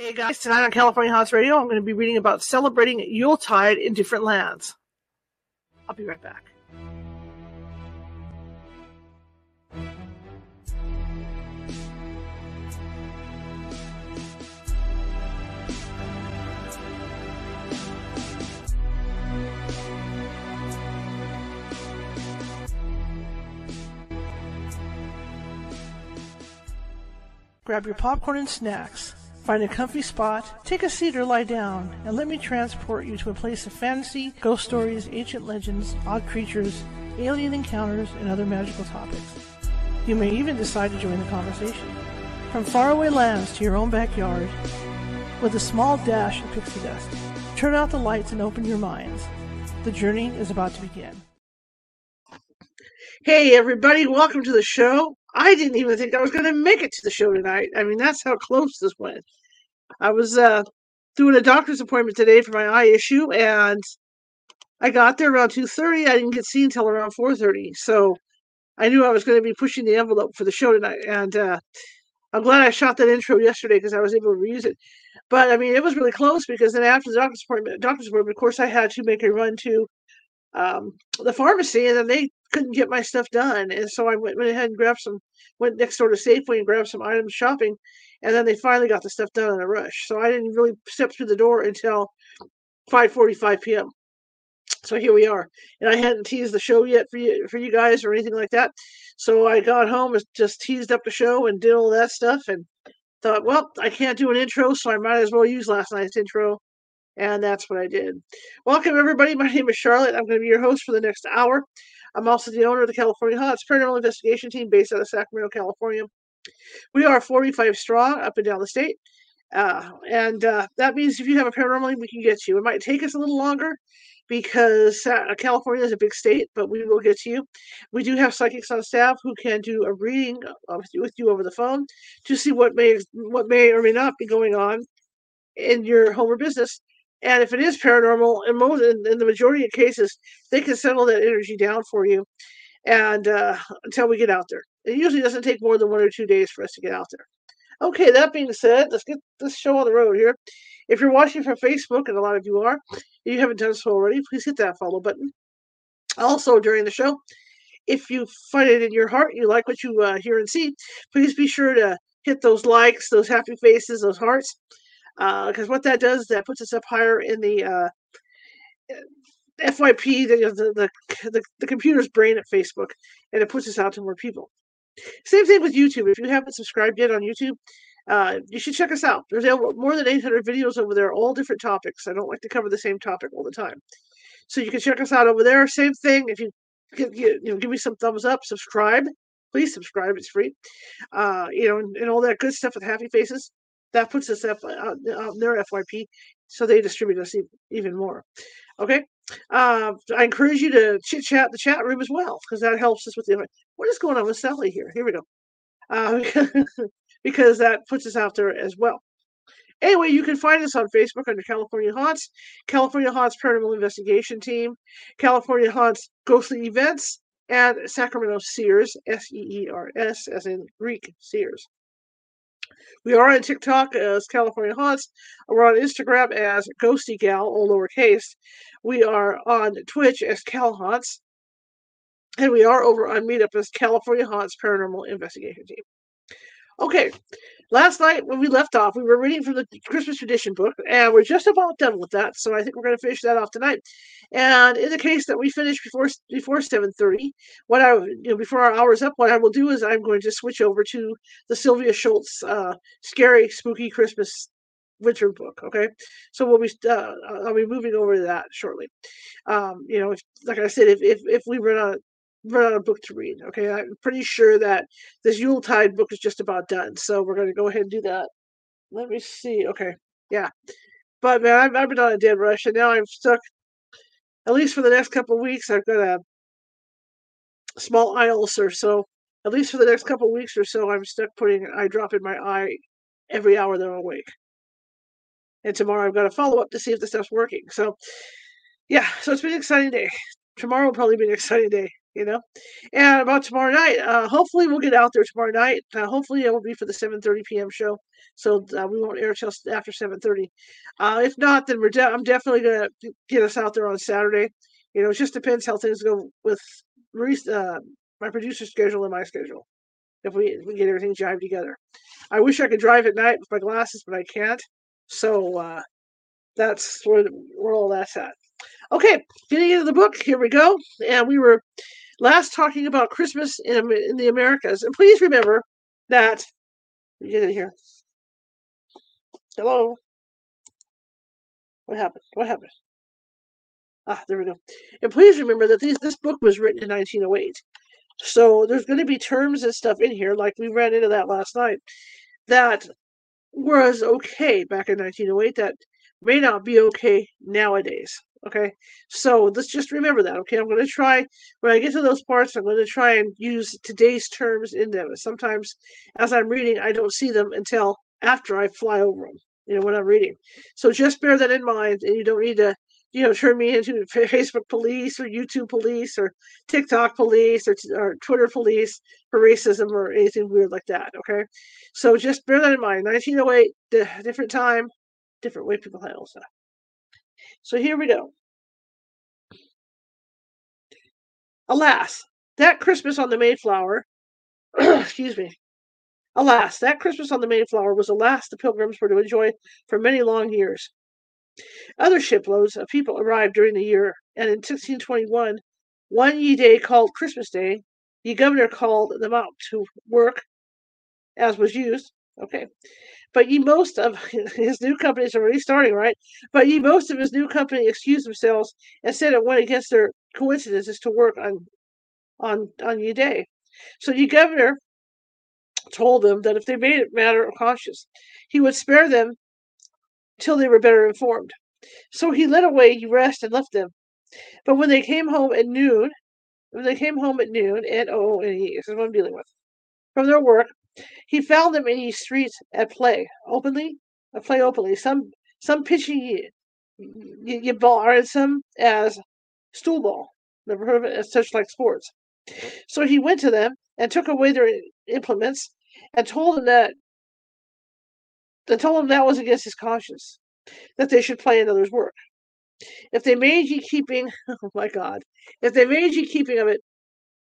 Hey guys, tonight on California Haunts Radio, I'm going to be reading about celebrating Yuletide in different lands. I'll be right back. Grab your popcorn and snacks. Find a comfy spot, take a seat or lie down, and let me transport you to a place of fantasy, ghost stories, ancient legends, odd creatures, alien encounters, and other magical topics. You may even decide to join the conversation. From faraway lands to your own backyard, with a small dash of pixie dust. Turn out the lights and open your minds. The journey is about to begin. Hey, everybody, welcome to the show. I didn't even think I was going to make it to the show tonight. I mean, that's how close this went. I was uh, doing a doctor's appointment today for my eye issue, and I got there around 2.30. I didn't get seen until around 4.30. So I knew I was going to be pushing the envelope for the show tonight. And uh, I'm glad I shot that intro yesterday because I was able to reuse it. But I mean, it was really close because then after the doctor's appointment, doctor's appointment, of course, I had to make a run to um, the pharmacy, and then they couldn't get my stuff done, and so I went, ahead and grabbed some, went next door to Safeway and grabbed some items shopping, and then they finally got the stuff done in a rush. So I didn't really step through the door until 5:45 p.m. So here we are, and I hadn't teased the show yet for you for you guys or anything like that. So I got home and just teased up the show and did all that stuff, and thought, well, I can't do an intro, so I might as well use last night's intro and that's what I did. Welcome, everybody. My name is Charlotte. I'm going to be your host for the next hour. I'm also the owner of the California Paranormal Investigation Team based out of Sacramento, California. We are 45 strong up and down the state. Uh, and uh, that means if you have a paranormal, we can get to you. It might take us a little longer because uh, California is a big state, but we will get to you. We do have psychics on staff who can do a reading with you over the phone to see what may what may or may not be going on in your home or business. And if it is paranormal, in most in, in the majority of cases, they can settle that energy down for you, and uh, until we get out there. It usually doesn't take more than one or two days for us to get out there. Okay, that being said, let's get this show on the road here. If you're watching from Facebook, and a lot of you are, you haven't done so already, please hit that follow button. Also, during the show, if you find it in your heart, you like what you uh, hear and see, please be sure to hit those likes, those happy faces, those hearts because uh, what that does is that puts us up higher in the uh, FYP, the, the, the the computer's brain at Facebook, and it puts us out to more people. Same thing with YouTube. If you haven't subscribed yet on YouTube, uh, you should check us out. There's more than 800 videos over there, all different topics. I don't like to cover the same topic all the time, so you can check us out over there. Same thing. If you you know give me some thumbs up, subscribe. Please subscribe. It's free. Uh, you know, and, and all that good stuff with happy faces that puts us up on their FYP, so they distribute us even more. Okay, uh, I encourage you to chit chat the chat room as well because that helps us with the. What is going on with Sally here? Here we go, uh, because that puts us out there as well. Anyway, you can find us on Facebook under California Haunts, California Haunts Paranormal Investigation Team, California Haunts Ghostly Events, and Sacramento Seers, S E E R S, as in Greek Seers. We are on TikTok as California Haunts. We're on Instagram as Ghosty Gal, all lowercase. We are on Twitch as Cal Haunts. And we are over on Meetup as California Haunts Paranormal Investigation Team. Okay, last night when we left off, we were reading from the Christmas tradition book, and we're just about done with that. So I think we're going to finish that off tonight. And in the case that we finish before before seven thirty, what I you know before our hour's up, what I will do is I'm going to switch over to the Sylvia Shults uh, scary spooky Christmas winter book. Okay, so we'll be uh, I'll be moving over to that shortly. Um, you know, if, like I said, if if if we run out run out of book to read. Okay, I'm pretty sure that this Yuletide book is just about done, so we're going to go ahead and do that. Let me see. Okay, yeah, but man, I've, I've been on a dead rush, and now I'm stuck. At least for the next couple of weeks, I've got a small eye ulcer, so at least for the next couple of weeks or so, I'm stuck putting an eye drop in my eye every hour that I'm awake. And tomorrow I've got a follow up to see if the stuff's working. So, yeah, so it's been an exciting day tomorrow will probably be an exciting day. You know. And about tomorrow night, uh, hopefully we'll get out there tomorrow night. Uh, hopefully it will be for the 7:30 p.m. show, so uh, we won't air till after 7:30. Uh, if not, then we're de- I'm definitely gonna get us out there on Saturday. You know, it just depends how things go with uh, my producer's schedule and my schedule. If we, if we get everything jived together, I wish I could drive at night with my glasses, but I can't. So uh, that's where where all that's at. Okay, getting into the book. Here we go. And we were last talking about Christmas in, in the Americas. And please remember that, get in here. Hello? What happened? What happened? Ah, there we go. And please remember that these, this book was written in 1908. So there's going to be terms and stuff in here, like we ran into that last night, that was okay back in 1908 that may not be okay nowadays. Okay, so let's just remember that. Okay, I'm going to try when I get to those parts, I'm going to try and use today's terms in them. Sometimes, as I'm reading, I don't see them until after I fly over them. You know, when I'm reading. So just bear that in mind, and you don't need to, you know, turn me into Facebook police or YouTube police or TikTok police or, or Twitter police for racism or anything weird like that. Okay, so just bear that in mind. 1908, different time, different way people handle stuff. So here we go. Alas, that Christmas on the Mayflower, excuse me, alas, that Christmas on the Mayflower was the last the pilgrims were to enjoy for many long years. Other shiploads of people arrived during the year, and in 1621, one ye day called Christmas Day, the governor called them out to work, as was used. Okay. But ye most of his new companies are already starting, right? But ye most of his new company excused themselves and said it went against their coincidences to work on on on ye day. So ye governor told them that if they made it matter of conscience, he would spare them till they were better informed. So he led away ye rest and left them. But when they came home at noon, when they came home at noon, and oh, and he, this is what I'm dealing with, from their work, he found them in the streets at play, openly, at play openly. Some some pitching you, ball, and some as stool ball. Never heard of it as such like sports. So he went to them and took away their implements and told them that and told them that was against his conscience, that they should play another's work. If they made ye keeping, oh my God, if they made ye keeping of it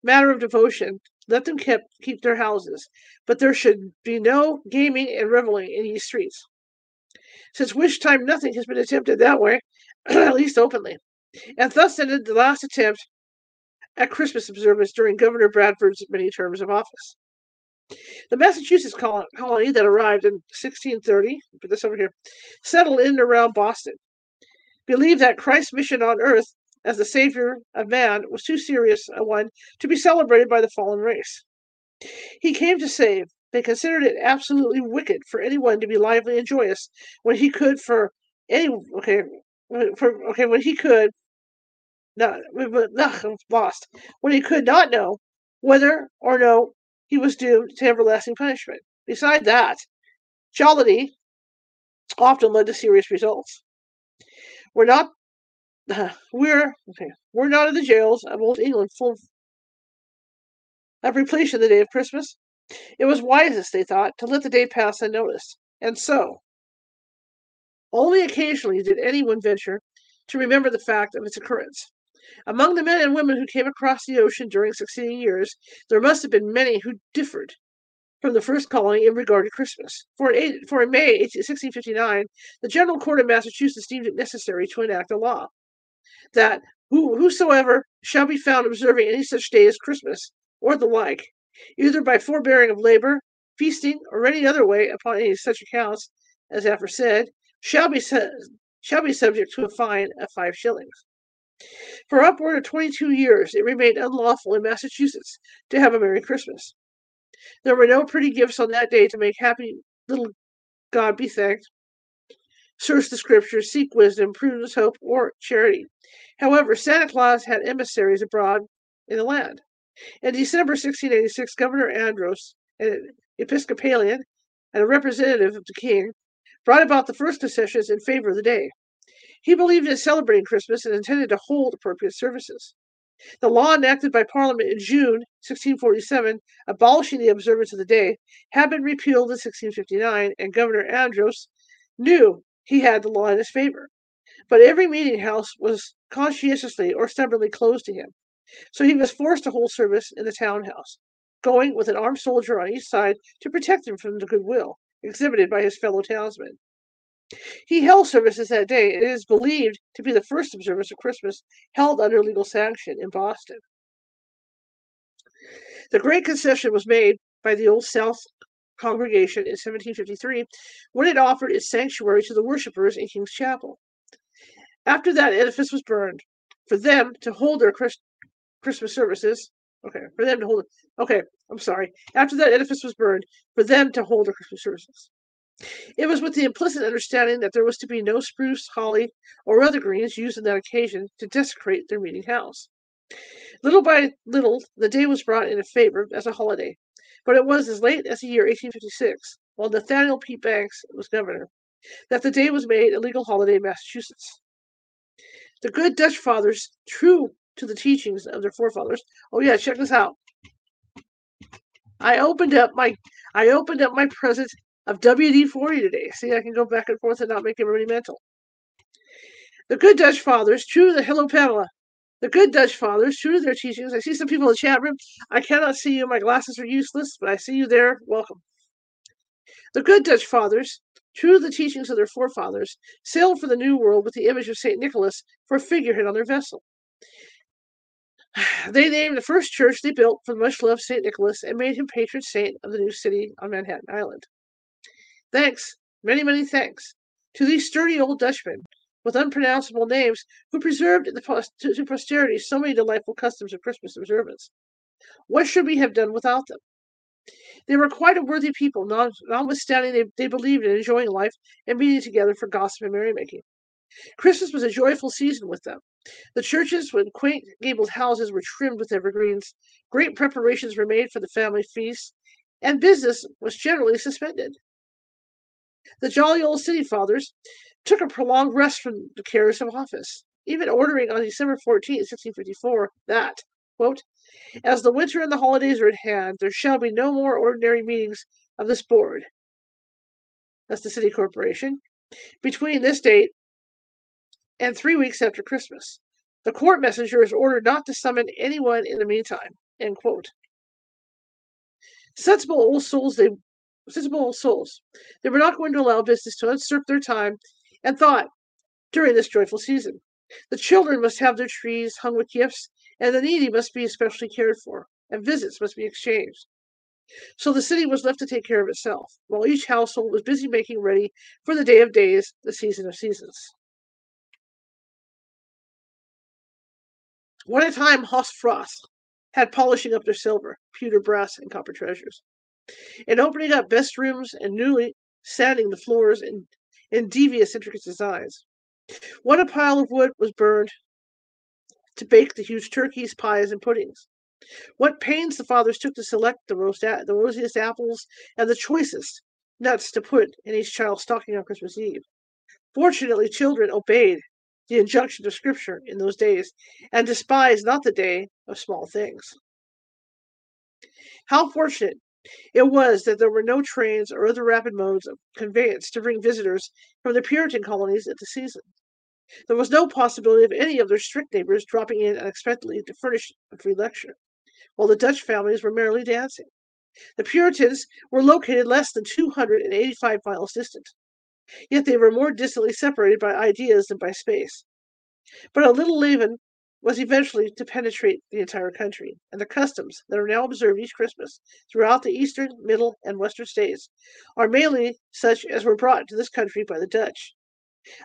matter of devotion, let them keep, keep their houses, but there should be no gaming and reveling in these streets. Since which time nothing has been attempted that way, at least openly. And thus ended the last attempt at Christmas observance during Governor Bradford's many terms of office. The Massachusetts colony that arrived in 1630, put this over here, settled in and around Boston. Believed that Christ's mission on earth as the savior of man was too serious a one to be celebrated by the fallen race. He came to save. They considered it absolutely wicked for anyone to be lively and joyous when he could for any okay for okay when he could not I'm lost when he could not know whether or no he was doomed to everlasting punishment. Beside that, jollity often led to serious results. We're not we're okay. We're not in the jails of old England full of, repletion the day of Christmas. It was wisest, they thought, to let the day pass unnoticed. And so, only occasionally did anyone venture to remember the fact of its occurrence. Among the men and women who came across the ocean during succeeding years, there must have been many who differed from the first colony in regard to Christmas. For in, for in May 1659, the General Court of Massachusetts deemed it necessary to enact a law that who, whosoever shall be found observing any such day as Christmas, or the like, either by forbearing of labor, feasting, or any other way upon any such accounts as aforesaid, shall be shall be subject to a fine of five shillings. For upward of twenty-two years it remained unlawful in Massachusetts to have a Merry Christmas. There were no pretty gifts on that day to make happy little God be thanked. Search the scriptures, seek wisdom, prudence, hope, or charity. However, Santa Claus had emissaries abroad in the land. In December 1686, Governor Andros, an Episcopalian and a representative of the king, brought about the first concessions in favor of the day. He believed in celebrating Christmas and intended to hold appropriate services. The law enacted by Parliament in June 1647, abolishing the observance of the day, had been repealed in 1659, and Governor Andros knew he had the law in his favor. But every meeting house was conscientiously or stubbornly closed to him, so he was forced to hold service in the town house, going with an armed soldier on each side to protect him from the goodwill exhibited by his fellow townsmen. He held services that day. and It is believed to be the first observance of Christmas held under legal sanction in Boston. The great concession was made by the Old South congregation in 1753 when it offered its sanctuary to the worshippers in King's Chapel. After that edifice was burned, for them to hold their Christ- Christmas services, okay, for them to hold, okay, I'm sorry. After that edifice was burned, for them to hold their Christmas services. It was with the implicit understanding that there was to be no spruce, holly, or other greens used on that occasion to desecrate their meeting house. Little by little, the day was brought into favor as a holiday, but it was as late as the year 1856, while Nathaniel P. Banks was governor, that the day was made a legal holiday in Massachusetts. The good Dutch fathers, true to the teachings of their forefathers, oh yeah, check this out. I opened up my I opened up my present of WD-40 today. See, I can go back and forth and not make everybody mental. The good Dutch fathers, true to the hello Pamela. The good Dutch fathers, true to their teachings. I see some people in the chat room. I cannot see you. My glasses are useless, but I see you there. Welcome. The good Dutch fathers, true to the teachings of their forefathers, sailed for the New World with the image of St. Nicholas for a figurehead on their vessel. They named the first church they built for the much loved St. Nicholas and made him patron saint of the new city on Manhattan Island. Thanks, many, many thanks to these sturdy old Dutchmen with unpronounceable names who preserved the, to, posterity so many delightful customs of Christmas observance. What should we have done without them? They were quite a worthy people, notwithstanding they, they believed in enjoying life and meeting together for gossip and merrymaking. Christmas was a joyful season with them. The churches with quaint gabled houses were trimmed with evergreens. Great preparations were made for the family feast, and business was generally suspended. The jolly old city fathers took a prolonged rest from the cares of office, even ordering on December 14, 1654, that, quote, as the winter and the holidays are at hand, there shall be no more ordinary meetings of this board. That's the city corporation. Between this date and three weeks after Christmas. The court messenger is ordered not to summon anyone in the meantime. End quote. Sensible old souls, they sensible old souls. They were not going to allow business to usurp their time and thought during this joyful season. The children must have their trees hung with gifts, and the needy must be especially cared for, and visits must be exchanged. So the city was left to take care of itself, while each household was busy making ready for the day of days, the season of seasons. One at a time, Hofstrosse had polishing up their silver, pewter, brass, and copper treasures, and opening up best rooms and newly sanding the floors in, in devious, intricate designs. What a pile of wood was burned to bake the huge turkeys, pies, and puddings. What pains the fathers took to select the, roast a- the rosiest apples and the choicest nuts to put in each child's stocking on Christmas Eve. Fortunately, children obeyed the injunction of Scripture in those days, and despise not the day of small things. How fortunate it was that there were no trains or other rapid modes of conveyance to bring visitors from the Puritan colonies at the season. There was no possibility of any of their strict neighbors dropping in unexpectedly to furnish a free lecture, while the Dutch families were merrily dancing. The Puritans were located less than 285 miles distant, Yet they were more distantly separated by ideas than by space. But a little leaven was eventually to penetrate the entire country, and the customs that are now observed each Christmas throughout the eastern, middle, and western states are mainly such as were brought to this country by the Dutch.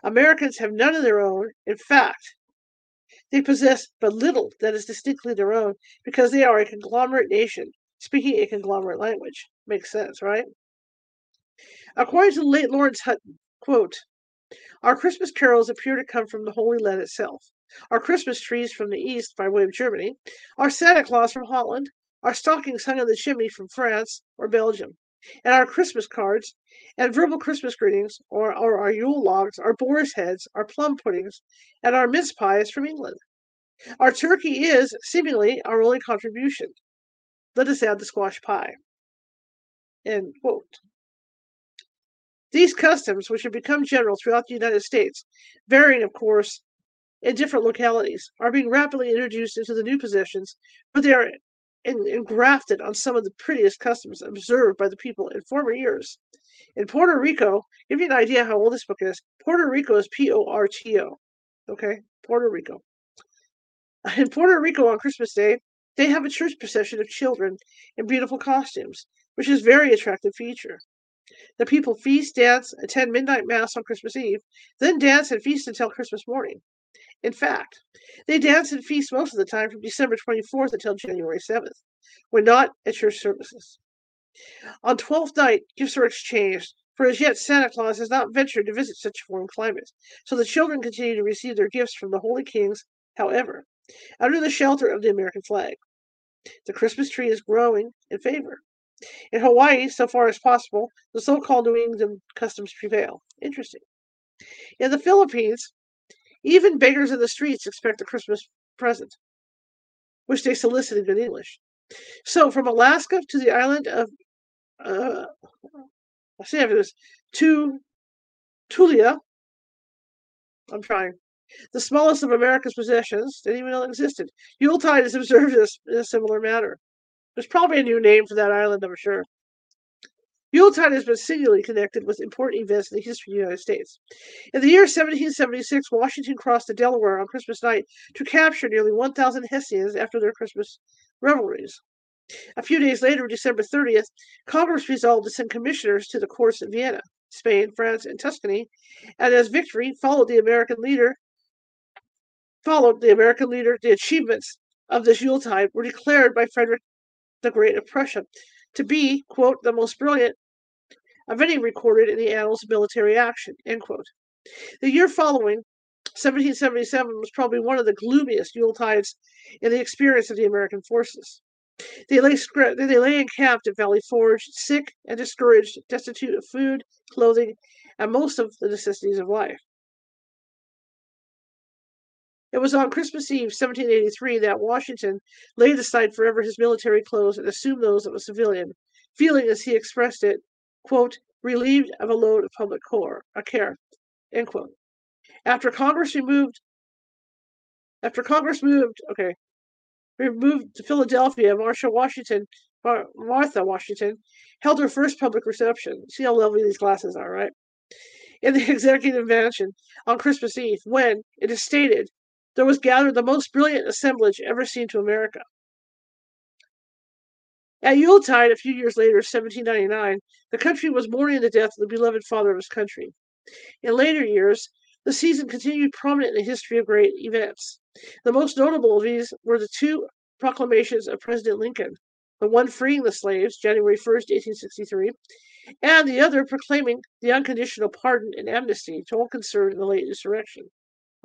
Americans have none of their own. In fact, they possess but little that is distinctly their own because they are a conglomerate nation speaking a conglomerate language. Makes sense, right? According to the late Laurence Hutton, quote, our Christmas carols appear to come from the Holy Land itself. Our Christmas trees from the east by way of Germany, our Santa Claus from Holland, our stockings hung on the chimney from France or Belgium, and our Christmas cards and verbal Christmas greetings, or, or our Yule logs, our boar's heads, our plum puddings, and our mince pies from England. Our turkey is, seemingly, our only contribution. Let us add the squash pie. End quote. These customs, which have become general throughout the United States, varying, of course, in different localities, are being rapidly introduced into the new possessions, but they are engrafted on some of the prettiest customs observed by the people in former years. In Puerto Rico, give you an idea how old this book is. Puerto Rico is P O R T O. Okay, Puerto Rico. In Puerto Rico on Christmas Day, they have a church procession of children in beautiful costumes, which is a very attractive feature. The people feast, dance, attend midnight mass on Christmas Eve, then dance and feast until Christmas morning. In fact, they dance and feast most of the time from December 24th until January 7th, when not at church services. On Twelfth Night, gifts are exchanged, for as yet Santa Claus has not ventured to visit such a warm climate, so the children continue to receive their gifts from the holy kings, however, under the shelter of the American flag. The Christmas tree is growing in favor. In Hawaii, so far as possible, the so called New England customs prevail. Interesting. In the Philippines, even beggars in the streets expect a Christmas present, which they solicit in good English. So, from Alaska to the island of uh, I see it was to Tulia. I'm trying. The smallest of America's possessions didn't even know existed. Yuletide is observed in a similar manner. There's probably a new name for that island, I'm sure. Yuletide has been singularly connected with important events in the history of the United States. In the year 1776, Washington crossed the Delaware on Christmas night to capture nearly 1,000 Hessians after their Christmas revelries. A few days later, December 30th, Congress resolved to send commissioners to the courts in Vienna, Spain, France, and Tuscany, and as victory followed the American leader, followed the American leader, the achievements of this Yuletide were declared by Frederick the Great of Prussia to be, quote, the most brilliant of any recorded in the annals of military action, end quote. The year following, 1777, was probably one of the gloomiest Yuletides in the experience of the American forces. They lay, they lay encamped at Valley Forge, sick and discouraged, destitute of food, clothing, and most of the necessities of life. It was on Christmas Eve, 1783, that Washington laid aside forever his military clothes and assumed those of a civilian, feeling, as he expressed it, quote, relieved of a load of public core, a care, end quote. After Congress removed, after Congress moved, okay, moved to Philadelphia, Martha Washington, Martha Washington, held her first public reception. See how lovely these glasses are, right? In the executive mansion on Christmas Eve, when, it is stated, there was gathered the most brilliant assemblage ever seen to America. At Yuletide, a few years later, 1799, the country was mourning the death of the beloved father of his country. In later years, the season continued prominent in the history of great events. The most notable of these were the two proclamations of President Lincoln, the one freeing the slaves, January 1st, 1863, and the other proclaiming the unconditional pardon and amnesty to all concerned in the late insurrection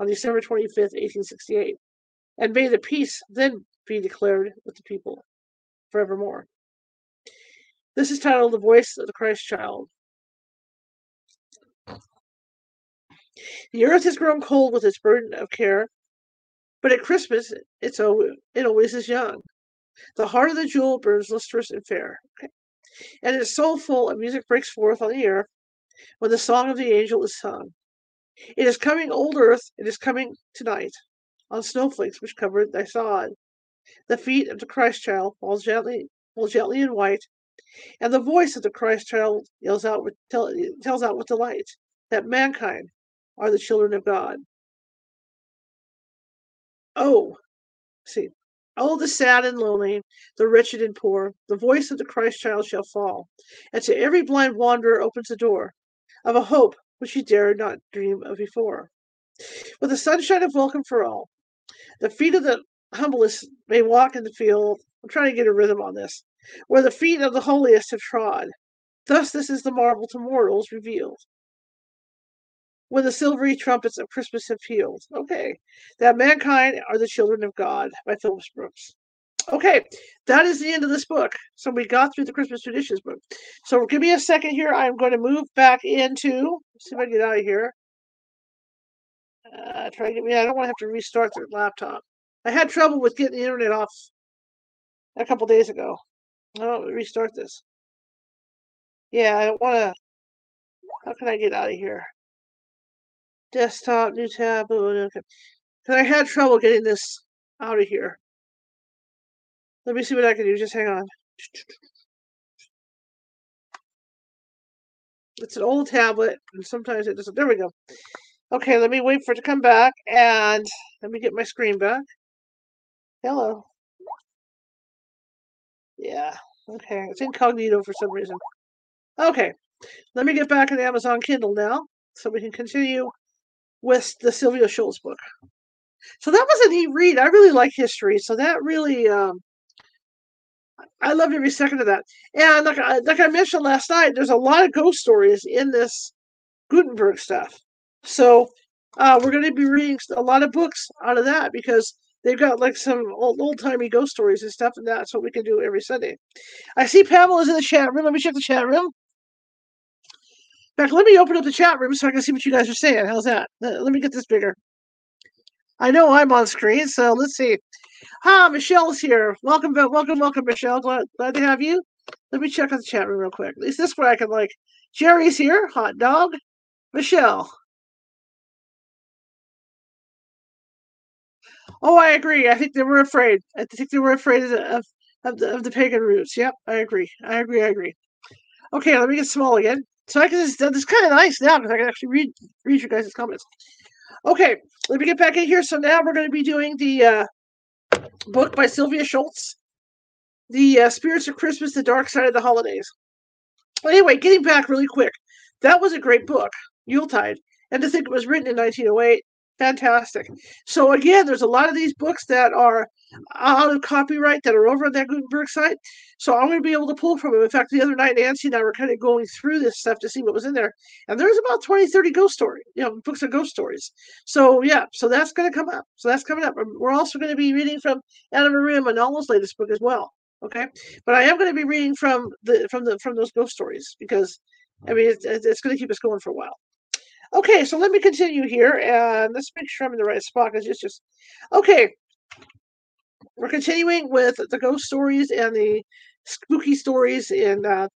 on December 25th, 1868. And may the peace then be declared with the people forevermore. This is titled The Voice of the Christ Child. The earth has grown cold with its burden of care, but at Christmas it's always, it always is young. The heart of the jewel burns lustrous and fair, okay? and its soul full of music breaks forth on the air when the song of the angel is sung. It is coming, old earth, it is coming tonight on snowflakes which cover thy sod. The feet of the Christ child fall gently, fall gently in white, and the voice of the Christ child yells out with, tell, tells out with delight that mankind are the children of God. Oh, see, oh, the sad and lonely, the wretched and poor, the voice of the Christ child shall fall, and to every blind wanderer opens the door of a hope which he dared not dream of before. With the sunshine of welcome for all, the feet of the humblest may walk in the field. I'm trying to get a rhythm on this, where the feet of the holiest have trod. Thus, this is the marvel to mortals revealed when the silvery trumpets of Christmas have pealed. Okay. That mankind are the children of God by Phillips Brooks. Okay, that is the end of this book. So we got through the Christmas traditions book. So give me a second here. I'm going to move back into. see if I can get out of here. Uh, try to get me. I don't want to have to restart the laptop. I had trouble with getting the internet off a couple days ago. I'll restart this. Yeah, I don't want to. How can I get out of here? Desktop, new tab. Okay. Because I had trouble getting this out of here. Let me see what I can do. Just hang on. It's an old tablet, and sometimes it doesn't. There we go. Okay, let me wait for it to come back, and let me get my screen back. Hello. Yeah, okay. It's incognito for some reason. Okay, let me get back in Amazon Kindle now, so we can continue with the Sylvia Shults book. So that was a neat read. I really like history, so that really um, I loved every second of that. And like I, like I mentioned last night, there's a lot of ghost stories in this Gutenberg stuff. So uh, we're going to be reading a lot of books out of that because they've got like some old timey ghost stories and stuff, and that's what we can do every Sunday. I see Pamela's in the chat room. Let me check the chat room. Fact, let me open up the chat room so I can see what you guys are saying. How's that? Let me get this bigger. I know I'm on screen, so let's see. Hi, Michelle's here. Welcome, welcome, welcome, Michelle. Glad, glad to have you. Let me check out the chat room real quick. At least this way I can like. Jerry's here. Hot dog. Michelle. Oh, I agree. I think they were afraid. I think they were afraid of the, of, of the, of the pagan roots. Yep, I agree. I agree. I agree. Okay, let me get small again. So I can just, it's kind of nice now because I can actually read read your guys' comments. Okay, let me get back in here. So now we're going to be doing the uh, book by Sylvia Shults, The uh, Spirits of Christmas, The Dark Side of the Holidays. Anyway, getting back really quick, that was a great book, Yuletide. And to think it was written in 1908, fantastic. So again, there's a lot of these books that are out of copyright that are over on that Gutenberg site. So I'm going to be able to pull from them. In fact, the other night, Nancy and I were kind of going through this stuff to see what was in there. And there's about 20, 30 ghost story, you know, books of ghost stories. So yeah, so that's going to come up. So that's coming up. We're also going to be reading from Anna Maria Manala's latest book as well. Okay. But I am going to be reading from the from the from those ghost stories because I mean it's, it's going to keep us going for a while. Okay, so let me continue here, and let's make sure I'm in the right spot because it's just okay. We're continuing with the ghost stories and the spooky stories in uh,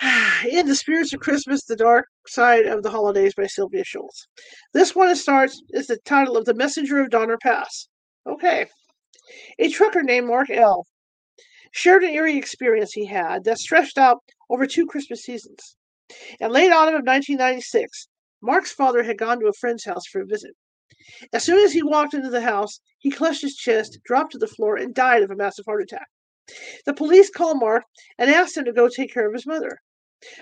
in the spirits of Christmas, the dark side of the holidays by Sylvia Shults. This one starts is the title of the Messenger of Donner Pass. Okay, a trucker named Mark L. shared an eerie experience he had that stretched out over two Christmas seasons. In late autumn of 1996, Mark's father had gone to a friend's house for a visit. As soon as he walked into the house, he clutched his chest, dropped to the floor, and died of a massive heart attack. The police called Mark and asked him to go take care of his mother.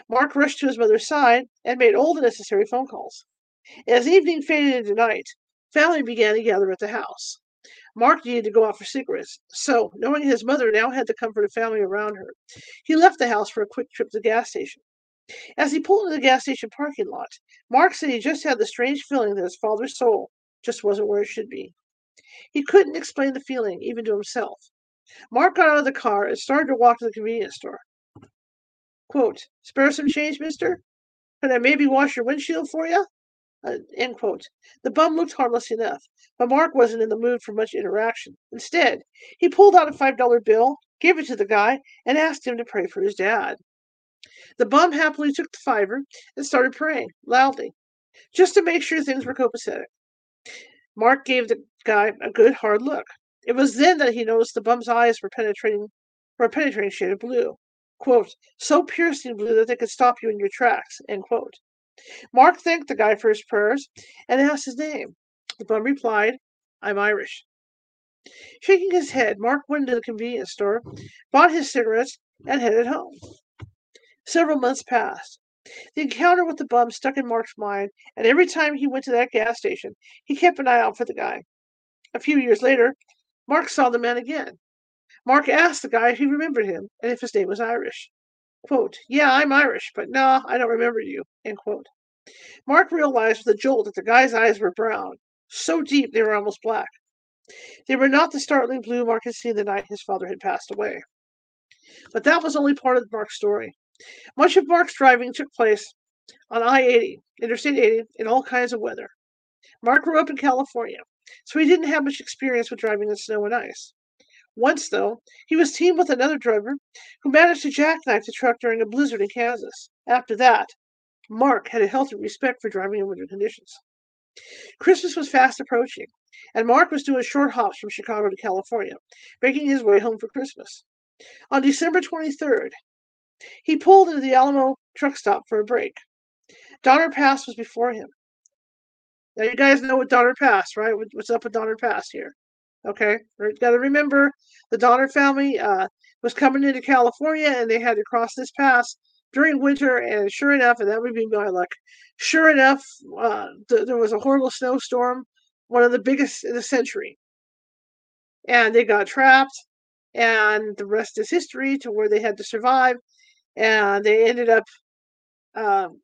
Mark rushed to his mother's side and made all the necessary phone calls. As evening faded into night, family began to gather at the house. Mark needed to go out for cigarettes, so, knowing his mother now had the comfort of family around her, he left the house for a quick trip to the gas station. As he pulled into the gas station parking lot, Mark said he just had the strange feeling that his father's soul just wasn't where it should be. He couldn't explain the feeling, even to himself. Mark got out of the car and started to walk to the convenience store. Quote, spare some change, mister? Can I maybe wash your windshield for you? Uh, end quote. The bum looked harmless enough, but Mark wasn't in the mood for much interaction. Instead, he pulled out a $5 bill, gave it to the guy, and asked him to pray for his dad. The bum happily took the fiver and started praying loudly, just to make sure things were copacetic. Mark gave the guy a good hard look. It was then that he noticed the bum's eyes were penetrating were a penetrating shade of blue. Quote, so piercing blue that they could stop you in your tracks, end quote. Mark thanked the guy for his prayers and asked his name. The bum replied, I'm Irish. Shaking his head, Mark went to the convenience store, bought his cigarettes, and headed home. Several months passed. The encounter with the bum stuck in Mark's mind, and every time he went to that gas station, he kept an eye out for the guy. A few years later, Mark saw the man again. Mark asked the guy if he remembered him and if his name was Irish. Quote, yeah, I'm Irish, but no, I don't remember you. End quote. Mark realized with a jolt that the guy's eyes were brown, so deep they were almost black. They were not the startling blue Mark had seen the night his father had passed away. But that was only part of Mark's story. Much of Mark's driving took place on I 80, Interstate 80, in all kinds of weather. Mark grew up in California. so he didn't have much experience with driving in snow and ice. Once, though, he was teamed with another driver who managed to jackknife the truck during a blizzard in Kansas. After that, Mark had a healthy respect for driving in winter conditions. Christmas was fast approaching, and Mark was doing short hops from Chicago to California, making his way home for Christmas. On December 23rd, he pulled into the Alamo truck stop for a break. Donner Pass was before him. Now you guys know what Donner Pass, right? What's up with Donner Pass here? Okay, got to remember the Donner family uh, was coming into California, and they had to cross this pass during winter. And sure enough, and that would be my luck. Sure enough, uh, th- there was a horrible snowstorm, one of the biggest in the century, and they got trapped. And the rest is history to where they had to survive, and they ended up um,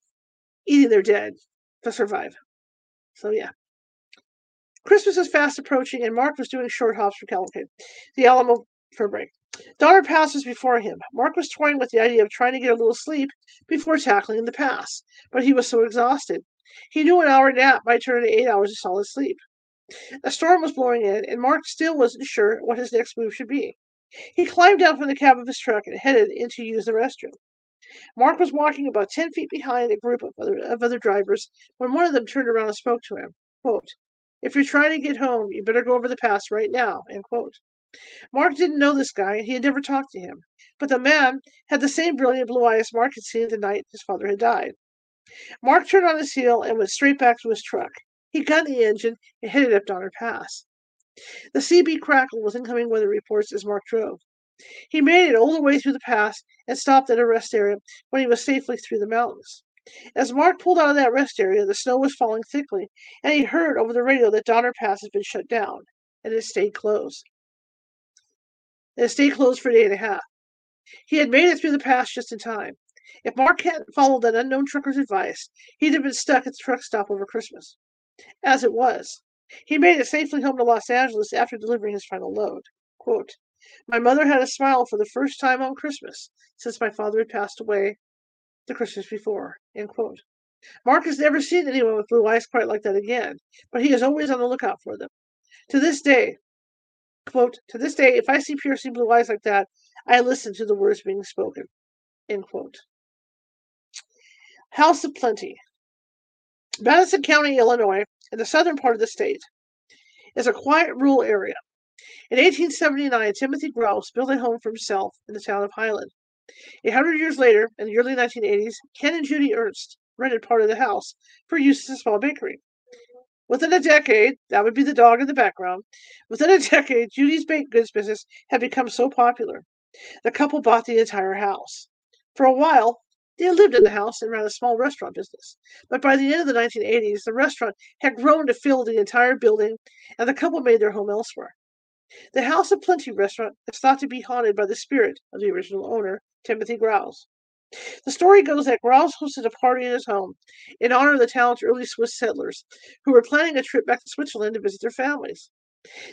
eating their dead to survive. So yeah. Christmas is fast approaching, and Mark was doing short hops for California, the Alamo for a break. Donner Pass was before him. Mark was toying with the idea of trying to get a little sleep before tackling the pass, but he was so exhausted. He knew an hour nap might turn into eight hours of solid sleep. A storm was blowing in, and Mark still wasn't sure what his next move should be. He climbed down from the cab of his truck and headed in to use the restroom. Mark was walking about ten feet behind a group of other, of other drivers when one of them turned around and spoke to him. Quote, if you're trying to get home, you better go over the pass right now. End quote. Mark didn't know this guy, and he had never talked to him. But the man had the same brilliant blue eyes Mark had seen the night his father had died. Mark turned on his heel and went straight back to his truck. He gunned the engine and headed up Donner Pass. The CB crackled with incoming weather reports as Mark drove. He made it all the way through the pass and stopped at a rest area when he was safely through the mountains. As Mark pulled out of that rest area, the snow was falling thickly, and he heard over the radio that Donner Pass had been shut down and it stayed closed. It stayed closed for a day and a half. He had made it through the pass just in time. If Mark hadn't followed that unknown trucker's advice, he'd have been stuck at the truck stop over Christmas. As it was, he made it safely home to Los Angeles after delivering his final load. Quote, My mother had a smile for the first time on Christmas since my father had passed away the Christmas before. End quote. Mark has never seen anyone with blue eyes quite like that again, but he is always on the lookout for them. To this day, quote, to this day, if I see piercing blue eyes like that, I listen to the words being spoken. End quote. House of Plenty. Madison County, Illinois, in the southern part of the state, is a quiet rural area. In 1879, Timothy Grouse built a home for himself in the town of Highland. A hundred years later, in the early 1980s, Ken and Judy Ernst rented part of the house for use as a small bakery. Within a decade, that would be the dog in the background. Within a decade, Judy's baked goods business had become so popular. The couple bought the entire house. For a while, they lived in the house and ran a small restaurant business. But by the end of the 1980s, the restaurant had grown to fill the entire building, and the couple made their home elsewhere. The House of Plenty restaurant is thought to be haunted by the spirit of the original owner, Timothy Grouse. The story goes that Grouse hosted a party in his home in honor of the town's early Swiss settlers who were planning a trip back to Switzerland to visit their families.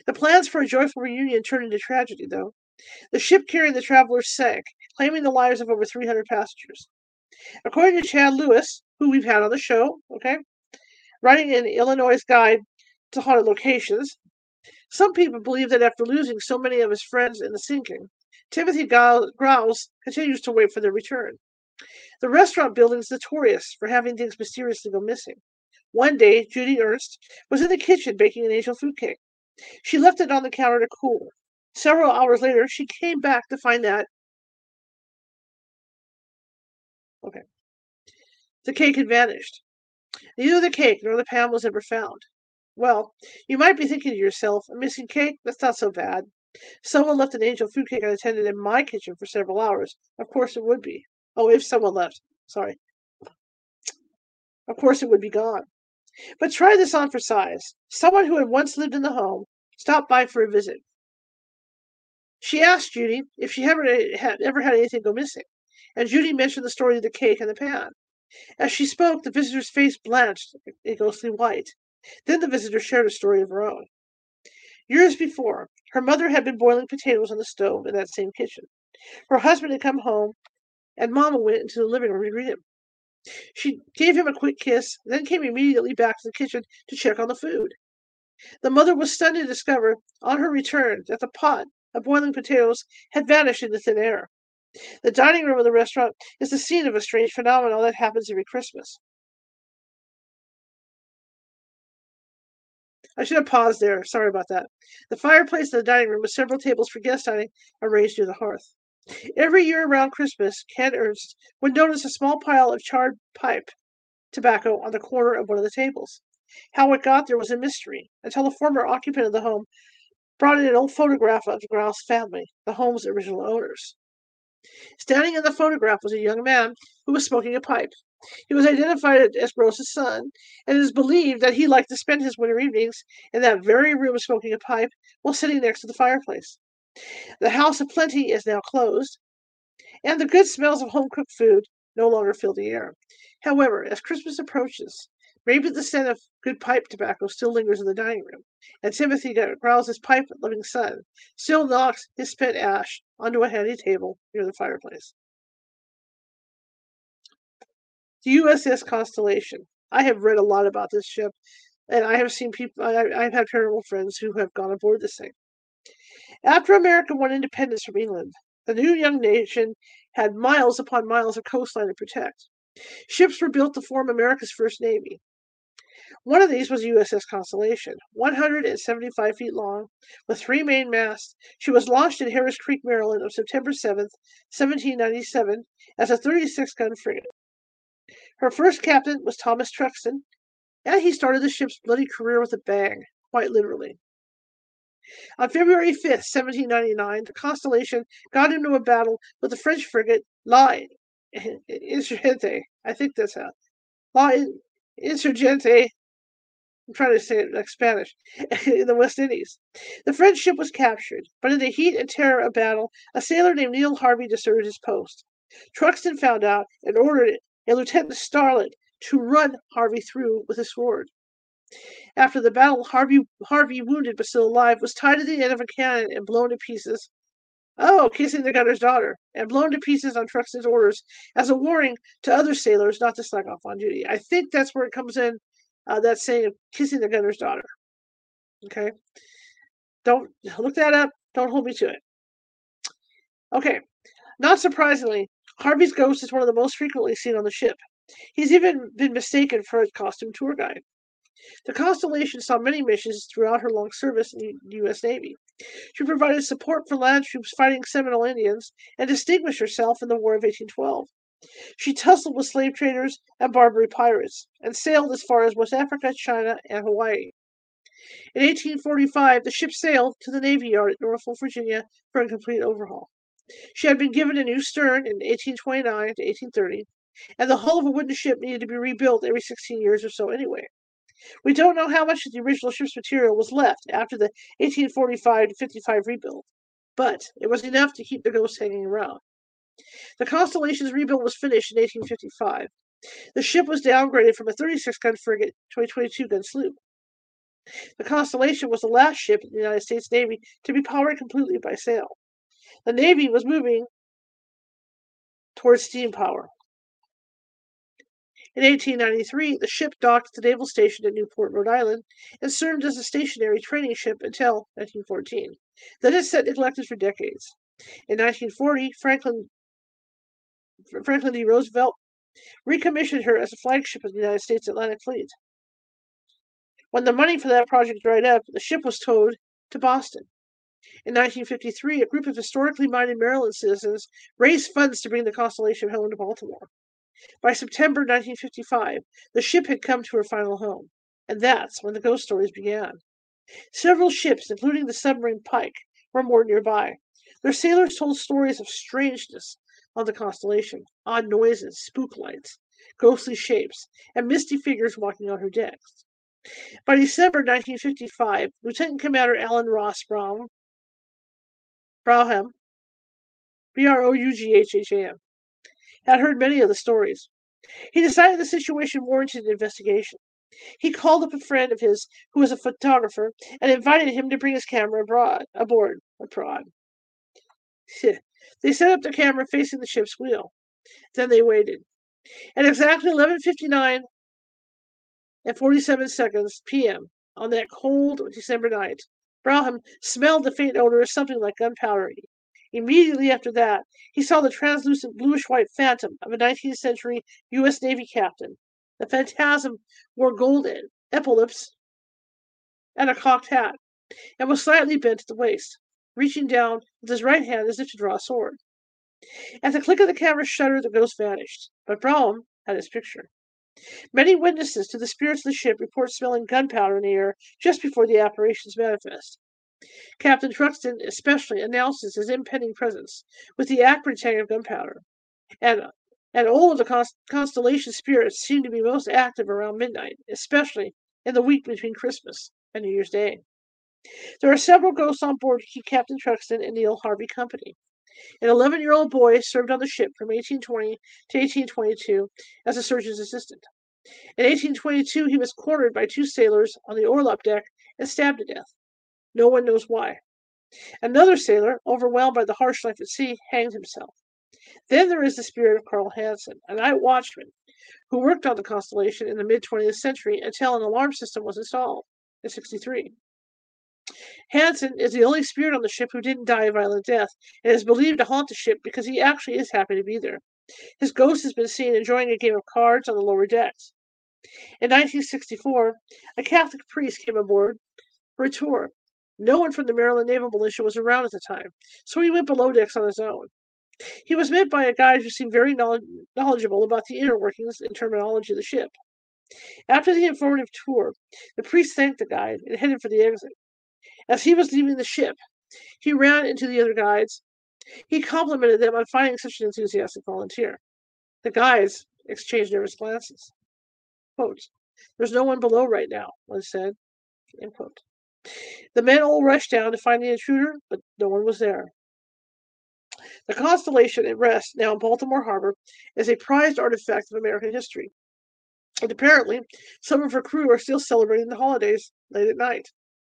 The plans for a joyful reunion turned into tragedy, though. The ship carrying the travelers sank, claiming the lives of over 300 passengers. According to Chad Lewis, who we've had on the show, okay, writing in Illinois' Guide to Haunted Locations, some people believe that after losing so many of his friends in the sinking, Timothy Grouse continues to wait for their return. The restaurant building is notorious for having things mysteriously go missing. One day, Judy Ernst was in the kitchen baking an angel food cake. She left it on the counter to cool. Several hours later, she came back to find that. The cake had vanished. Neither the cake nor the pan was ever found. Well, you might be thinking to yourself, a missing cake? That's not so bad. Someone left an angel food cake unattended in my kitchen for several hours. Of course it would be. Oh, if someone left. Sorry. Of course it would be gone. But try this on for size. Someone who had once lived in the home stopped by for a visit. She asked Judy if she ever had ever had anything go missing, and Judy mentioned the story of the cake and the pan. As she spoke, the visitor's face blanched a ghostly white. Then the visitor shared a story of her own. Years before, her mother had been boiling potatoes on the stove in that same kitchen. Her husband had come home, and Mamma went into the living room to greet him. She gave him a quick kiss, then came immediately back to the kitchen to check on the food. The mother was stunned to discover, on her return, that the pot of boiling potatoes had vanished into thin air. The dining room of the restaurant is the scene of a strange phenomenon that happens every Christmas. I should have paused there. Sorry about that. The fireplace in the dining room with several tables for guest dining arranged near the hearth. Every year around Christmas, Ken Ernst would notice a small pile of charred pipe tobacco on the corner of one of the tables. How it got there was a mystery until the former occupant of the home brought in an old photograph of the Grouse family, the home's original owners. Standing in the photograph was a young man who was smoking a pipe. He was identified as Gross's son, and it is believed that he liked to spend his winter evenings in that very room smoking a pipe while sitting next to the fireplace. The House of Plenty is now closed, and the good smells of home cooked food no longer fill the air. However, as Christmas approaches, maybe the scent of good pipe tobacco still lingers in the dining room, and Timothy Growl's his pipe at living son still knocks his spent ash onto a handy table near the fireplace. The USS Constellation. I have read a lot about this ship, and I have seen people, I, I've had paranormal friends who have gone aboard this thing. After America won independence from England, the new young nation had miles upon miles of coastline to protect. Ships were built to form America's first navy. One of these was USS Constellation, 175 feet long, with three main masts. She was launched in Harris Creek, Maryland on September 7, 1797, as a 36 gun frigate. Her first captain was Thomas Truxtun, and he started the ship's bloody career with a bang, quite literally. On February 5, 1799, the Constellation got into a battle with the French frigate La Insurgente. I think that's how. La Insurgente. I'm trying to say it like Spanish. in the West Indies. The French ship was captured, but in the heat and terror of battle, a sailor named Neil Harvey deserted his post. Truxtun found out and ordered a Lieutenant Starlett to run Harvey through with a sword. After the battle, Harvey, Harvey, wounded but still alive, was tied to the end of a cannon and blown to pieces. Oh, kissing the gunner's daughter, and blown to pieces on Truxtun's orders as a warning to other sailors not to slack off on duty. I think that's where it comes in, uh, that saying of kissing the gunner's daughter. Okay? Don't look that up. Don't hold me to it. Okay. Not surprisingly, Harvey's ghost is one of the most frequently seen on the ship. He's even been mistaken for a costume tour guide. The Constellation saw many missions throughout her long service in the U.S. Navy. She provided support for land troops fighting Seminole Indians and distinguished herself in the War of 1812. She tussled with slave traders and Barbary pirates and sailed as far as West Africa, China, and Hawaii. In 1845, the ship sailed to the Navy Yard at Norfolk, Virginia for a complete overhaul. She had been given a new stern in 1829 to 1830, and the hull of a wooden ship needed to be rebuilt every 16 years or so anyway. We don't know how much of the original ship's material was left after the 1845 to 55 rebuild, but it was enough to keep the ghost hanging around. The Constellation's rebuild was finished in 1855. The ship was downgraded from a 36 gun frigate to a 22 gun sloop. The Constellation was the last ship in the United States Navy to be powered completely by sail. The Navy was moving towards steam power. In 1893, the ship docked at the naval station at Newport, Rhode Island, and served as a stationary training ship until 1914. Then it sat neglected for decades. In 1940, Franklin Franklin D. Roosevelt recommissioned her as a flagship of the United States Atlantic Fleet. When the money for that project dried up, the ship was towed to Boston. In 1953, a group of historically minded Maryland citizens raised funds to bring the Constellation home to Baltimore. By September 1955, the ship had come to her final home, and that's when the ghost stories began. Several ships, including the submarine Pike, were moored nearby. Their sailors told stories of strangeness on the Constellation, odd noises, spook lights, ghostly shapes, and misty figures walking on her decks. By December 1955, Lieutenant Commander Alan Ross Brown Brougham, B R O U G H H A M, had heard many of the stories. He decided the situation warranted an investigation. He called up a friend of his who was a photographer and invited him to bring his camera abroad, aboard. Abroad. they set up the camera facing the ship's wheel. Then they waited. At exactly 11:59 and 47 seconds p.m., on that cold December night. Brougham smelled the faint odor of something like gunpowder. Immediately after that, he saw the translucent bluish white phantom of a 19th century U.S. Navy captain. The phantasm wore golden epaulets and a cocked hat, and was slightly bent at the waist, reaching down with his right hand as if to draw a sword. At the click of the camera shutter, the ghost vanished, but Brougham had his picture. Many witnesses to the spirits of the ship report smelling gunpowder in the air just before the apparitions manifest. Captain Truxtun especially announces his impending presence with the acrid tang of gunpowder, and and all of the constellation spirits seem to be most active around midnight, especially in the week between Christmas and New Year's Day. There are several ghosts on board Captain Truxtun and Neil Harvey company. An 11 year old boy served on the ship from 1820 to 1822 as a surgeon's assistant. In 1822, he was cornered by two sailors on the orlop deck and stabbed to death. No one knows why. Another sailor, overwhelmed by the harsh life at sea, hanged himself. Then there is the spirit of Carl Hansen, a night watchman who worked on the Constellation in the mid 20th century until an alarm system was installed in 63. Hansen is the only spirit on the ship who didn't die a violent death and is believed to haunt the ship because he actually is happy to be there. His ghost has been seen enjoying a game of cards on the lower decks. In 1964, a Catholic priest came aboard for a tour. No one from the Maryland Naval Militia was around at the time, so he went below decks on his own. He was met by a guide who seemed very knowledgeable about the inner workings and terminology of the ship. After the informative tour, the priest thanked the guide and headed for the exit. As he was leaving the ship, he ran into the other guides. He complimented them on finding such an enthusiastic volunteer. The guides exchanged nervous glances. Quote, There's no one below right now, one said. End quote. The men all rushed down to find the intruder, but no one was there. The constellation at rest, now in Baltimore Harbor, is a prized artifact of American history. And apparently, some of her crew are still celebrating the holidays late at night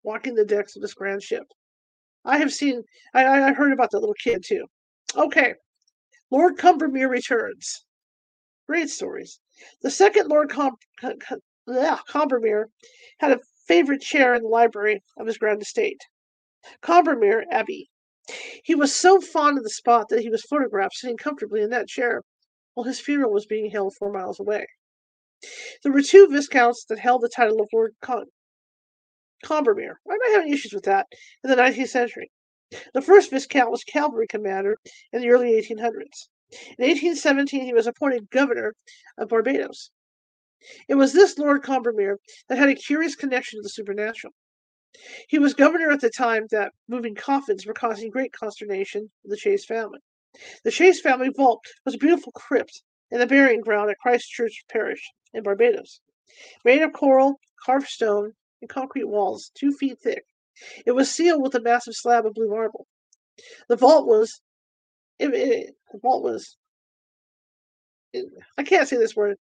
walking the decks of this grand ship. I have seen, I, I heard about that little kid too. Okay, Lord Combermere returns. Great stories. The second Lord Com- Com- Combermere had a favorite chair in the library of his grand estate, Combermere Abbey. He was so fond of the spot that he was photographed sitting comfortably in that chair while his funeral was being held four miles away. There were two viscounts that held the title of Lord Con- Combermere. Why am I having issues with that in the 19th century? The first Viscount was cavalry commander in the early 1800s. In 1817, he was appointed governor of Barbados. It was this Lord Combermere that had a curious connection to the supernatural. He was governor at the time that moving coffins were causing great consternation to the Chase family. The Chase family vault was a beautiful crypt in the burying ground at Christ Church Parish in Barbados. Made of coral, carved stone, and concrete walls two feet thick. It was sealed with a massive slab of blue marble. The vault was, it, it, the vault was, it, I can't say this word.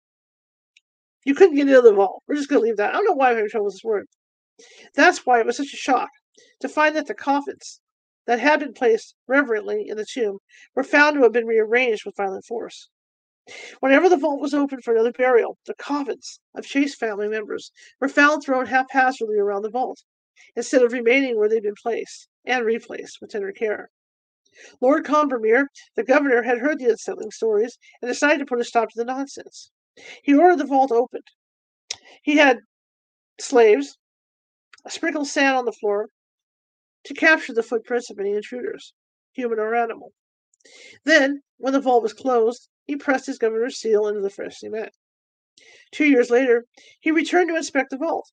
You couldn't get into the vault. We're just going to leave that. I don't know why I'm having trouble with this word. That's why it was such a shock to find that the coffins that had been placed reverently in the tomb were found to have been rearranged with violent force. Whenever the vault was opened for another burial, the coffins of Chase family members were found thrown haphazardly around the vault, instead of remaining where they'd been placed and replaced with tender care. Lord Combermere, the governor, had heard the unsettling stories and decided to put a stop to the nonsense. He ordered the vault opened. He had slaves sprinkle sand on the floor to capture the footprints of any intruders, human or animal. Then, when the vault was closed, he pressed his governor's seal into the fresh cement. Two years later, he returned to inspect the vault.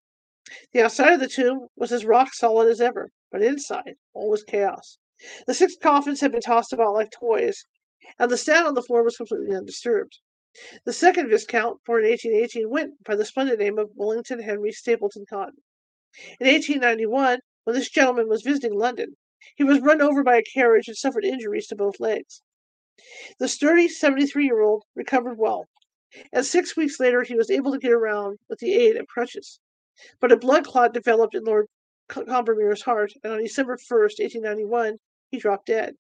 The outside of the tomb was as rock solid as ever, but inside all was chaos. The six coffins had been tossed about like toys, and the stand on the floor was completely undisturbed. The second Viscount, born in 1818, went by the splendid name of Wellington Henry Stapleton Cotton. In 1891, when this gentleman was visiting London, he was run over by a carriage and suffered injuries to both legs. The sturdy 73 year old recovered well, and six weeks later he was able to get around with the aid of crutches. But a blood clot developed in Lord Combermere's heart, and on December 1st, 1891, he dropped dead.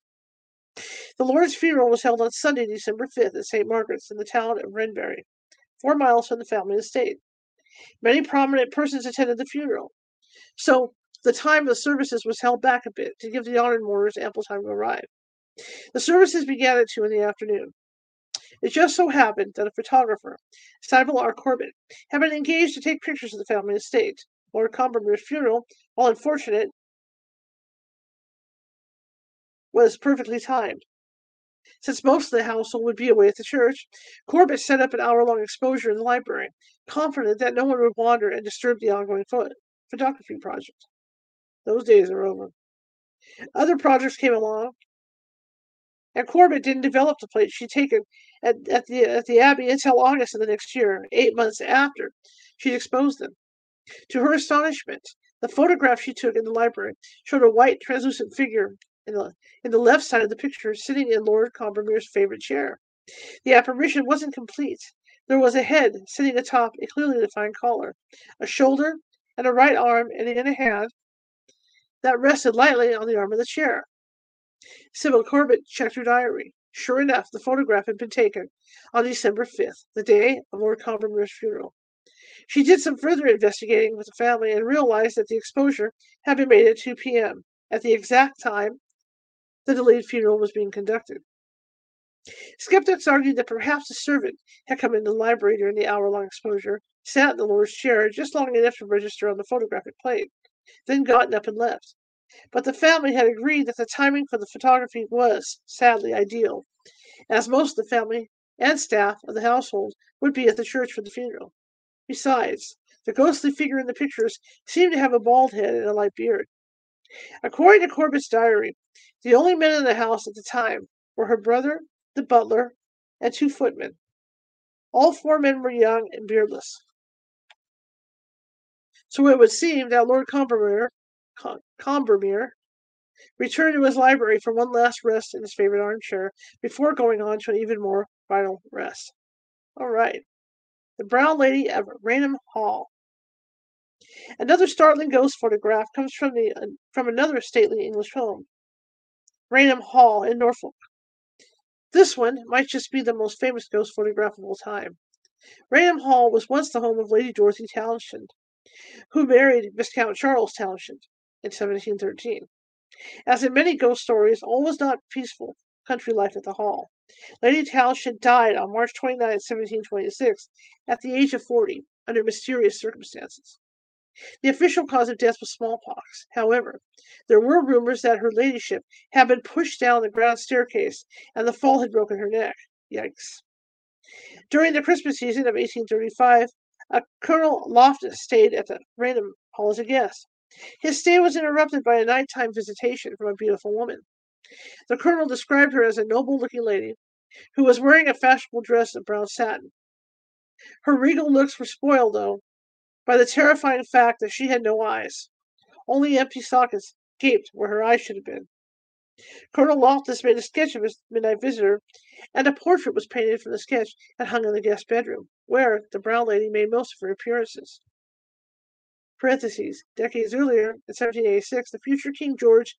The Lord's funeral was held on Sunday, December 5th at St. Margaret's in the town of Wrenbury, four miles from the family estate. Many prominent persons attended the funeral. So the time of the services was held back a bit to give the honored mourners ample time to arrive. The services began at 2 in the afternoon. It just so happened that a photographer, Sybil R. Corbett, had been engaged to take pictures of the family estate. Lord Combermere's funeral, while unfortunate, was perfectly timed. Since most of the household would be away at the church, Corbett set up an hour long exposure in the library, confident that no one would wander and disturb the ongoing photography project. Those days are over. Other projects came along, and Corbett didn't develop the plates she'd taken at, at, the, at the Abbey until August of the next year, eight months after she'd exposed them. To her astonishment, the photograph she took in the library showed a white, translucent figure in the, in the left side of the picture sitting in Lord Combermere's favorite chair. The apparition wasn't complete. There was a head sitting atop a clearly defined collar, a shoulder, and a right arm and in a hand that rested lightly on the arm of the chair. Sybil Corbett checked her diary. Sure enough, the photograph had been taken on December 5th, the day of Lord Combermere's funeral. She did some further investigating with the family and realized that the exposure had been made at 2 p.m., at the exact time the delayed funeral was being conducted. Skeptics argued that perhaps a servant had come into the library during the hour long exposure, sat in the Lord's chair just long enough to register on the photographic plate, then gotten up and left. But the family had agreed that the timing for the photography was, sadly, ideal, as most of the family and staff of the household would be at the church for the funeral. Besides, the ghostly figure in the pictures seemed to have a bald head and a light beard. According to Corbett's diary, the only men in the house at the time were her brother, the butler, and two footmen. All four men were young and beardless. So it would seem that Lord Combermere, Combermere returned to his library for one last rest in his favorite armchair before going on to an even more final rest. All right. The Brown Lady of Raynham Hall. Another startling ghost photograph comes from the from another stately English home, Raynham Hall in Norfolk. This one might just be the most famous ghost photograph of all time. Raynham Hall was once the home of Lady Dorothy Townshend, who married Viscount Charles Townshend in 1713. As in many ghost stories, all was not peaceful country life at the Hall. Lady Townshend died on March 29, 1726, at the age of 40, under mysterious circumstances. The official cause of death was smallpox. However, there were rumors that her ladyship had been pushed down the ground staircase and the fall had broken her neck. Yikes. During the Christmas season of 1835, a Colonel Loftus stayed at the Raynham Hall as a guest. His stay was interrupted by a nighttime visitation from a beautiful woman. The colonel described her as a noble looking lady who was wearing a fashionable dress of brown satin. Her regal looks were spoiled, though, by the terrifying fact that she had no eyes. Only empty sockets gaped where her eyes should have been. Colonel Loftus made a sketch of his midnight visitor, and a portrait was painted from the sketch and hung in the guest bedroom, where the brown lady made most of her appearances. Decades earlier, in 1786, the future King George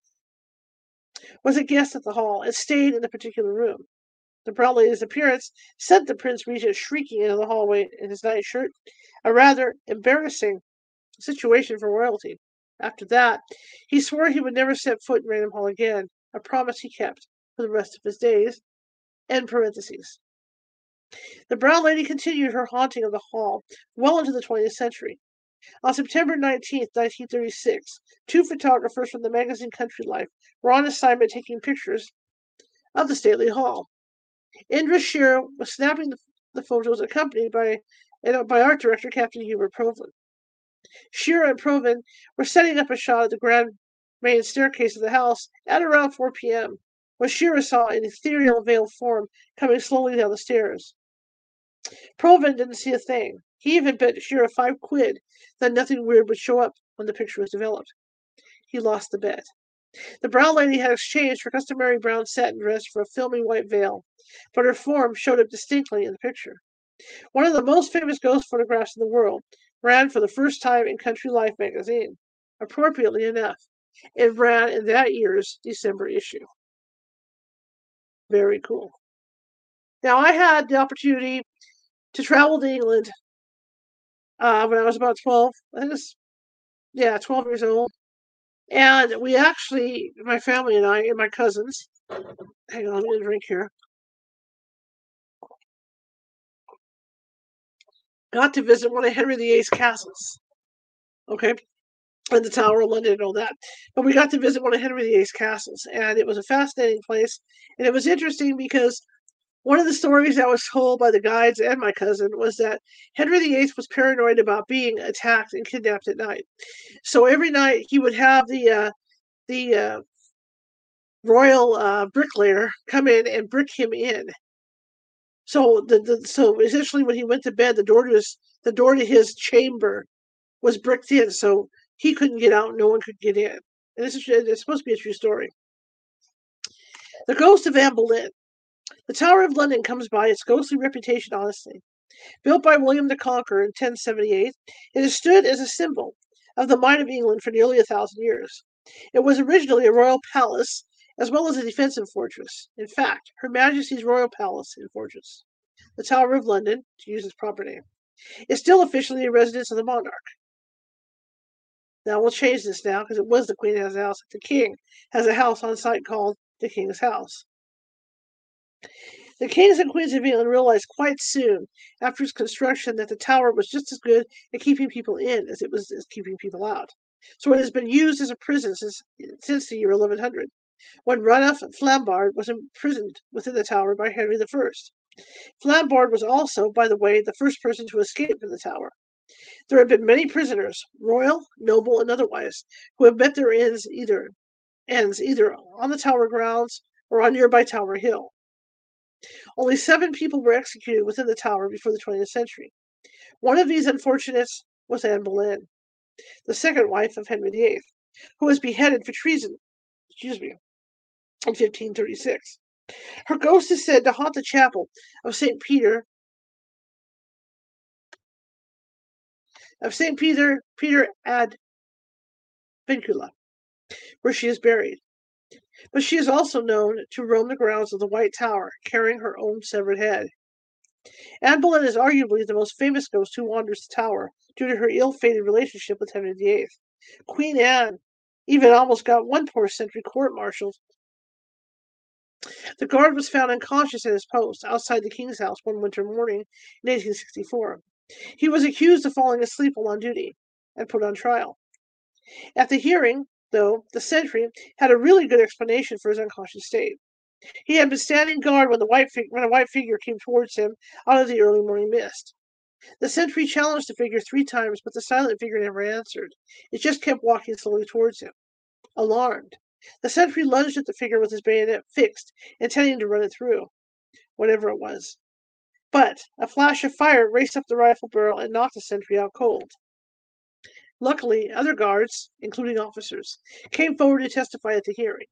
was a guest at the hall and stayed in the particular room. The brown lady's appearance sent the Prince Regent shrieking into the hallway in his nightshirt, a rather embarrassing situation for royalty. After that, he swore he would never set foot in Raynham Hall again, a promise he kept for the rest of his days. End parentheses. The brown lady continued her haunting of the hall well into the 20th century. On September 19, 1936, two photographers from the magazine Country Life were on assignment taking pictures of the stately hall. Indre Shira was snapping the, the photos accompanied by, uh, by art director Captain Hubert Provand. Shira and Provand were setting up a shot of the grand main staircase of the house at around 4 p.m. when Shira saw an ethereal veiled form coming slowly down the stairs. Provand didn't see a thing. He even bet Shira five quid that nothing weird would show up when the picture was developed. He lost the bet. The brown lady had exchanged her customary brown satin dress for a filmy white veil, but her form showed up distinctly in the picture. One of the most famous ghost photographs in the world ran for the first time in Country Life magazine. Appropriately enough, it ran in that year's December issue. Very cool. Now, I had the opportunity to travel to England uh, when I was about 12. I was, Yeah, 12 years old. And we actually, my family and I, and my cousins, hang on, let me drink here, got to visit one of Henry VIII's castles. Okay. And the Tower of London and all that. But we got to visit one of Henry VIII's castles, and it was a fascinating place. And it was interesting because one of the stories that was told by the guides and my cousin was that Henry VIII was paranoid about being attacked and kidnapped at night. So every night he would have the uh, the uh, royal uh, bricklayer come in and brick him in. So the, the so essentially when he went to bed, the door to his the door to his chamber was bricked in, so he couldn't get out. No one could get in. And this is it's supposed to be a true story. The ghost of Anne Boleyn. The Tower of London comes by its ghostly reputation honestly. Built by William the Conqueror in 1078, it has stood as a symbol of the might of England for nearly a thousand years. It was originally a royal palace as well as a defensive fortress. In fact, Her Majesty's Royal Palace and Fortress, the Tower of London, to use its proper name, is still officially a residence of the monarch. Now we'll change this now because it was the Queen has a house. The King has a house on site called the King's House. The kings and queens of England realized quite soon after its construction that the tower was just as good at keeping people in as it was as keeping people out. So it has been used as a prison since, since the year 1100, when Ranulph Flambard was imprisoned within the tower by Henry I. Flambard was also, by the way, the first person to escape from the tower. There have been many prisoners, royal, noble, and otherwise, who have met their ends either ends either on the tower grounds or on nearby Tower Hill. Only seven people were executed within the tower before the 20th century. One of these unfortunates was Anne Boleyn, the second wife of Henry VIII, who was beheaded for treason, excuse me, in 1536. Her ghost is said to haunt the chapel of St. Peter of St. Peter Peter ad Vincula, where she is buried. But she is also known to roam the grounds of the White Tower, carrying her own severed head. Anne Boleyn is arguably the most famous ghost who wanders the tower due to her ill-fated relationship with Henry VIII. Queen Anne even almost got one poor sentry court-martialed. The guard was found unconscious at his post outside the king's house one winter morning in 1864. He was accused of falling asleep while on duty and put on trial. At the hearing, though, the sentry had a really good explanation for his unconscious state. He had been standing guard when the white fig- when a white figure came towards him out of the early morning mist. The sentry challenged the figure three times, but the silent figure never answered. It just kept walking slowly towards him. Alarmed, the sentry lunged at the figure with his bayonet fixed, intending to run it through, whatever it was. But a flash of fire raced up the rifle barrel and knocked the sentry out cold. Luckily, other guards, including officers, came forward to testify at the hearing.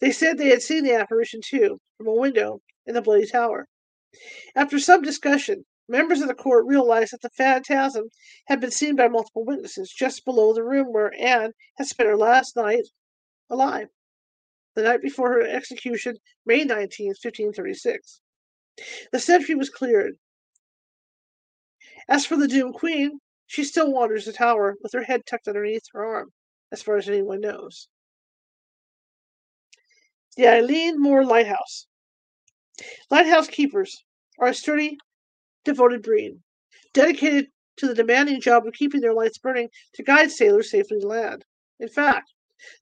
They said they had seen the apparition too, from a window in the Bloody Tower. After some discussion, members of the court realized that the phantasm had been seen by multiple witnesses just below the room where Anne had spent her last night alive, the night before her execution, May 19, 1536. The sentry was cleared. As for the doomed queen, she still wanders the tower with her head tucked underneath her arm, as far as anyone knows. The Eilean Mor Lighthouse. Lighthouse keepers are a sturdy, devoted breed, dedicated to the demanding job of keeping their lights burning to guide sailors safely to land. In fact,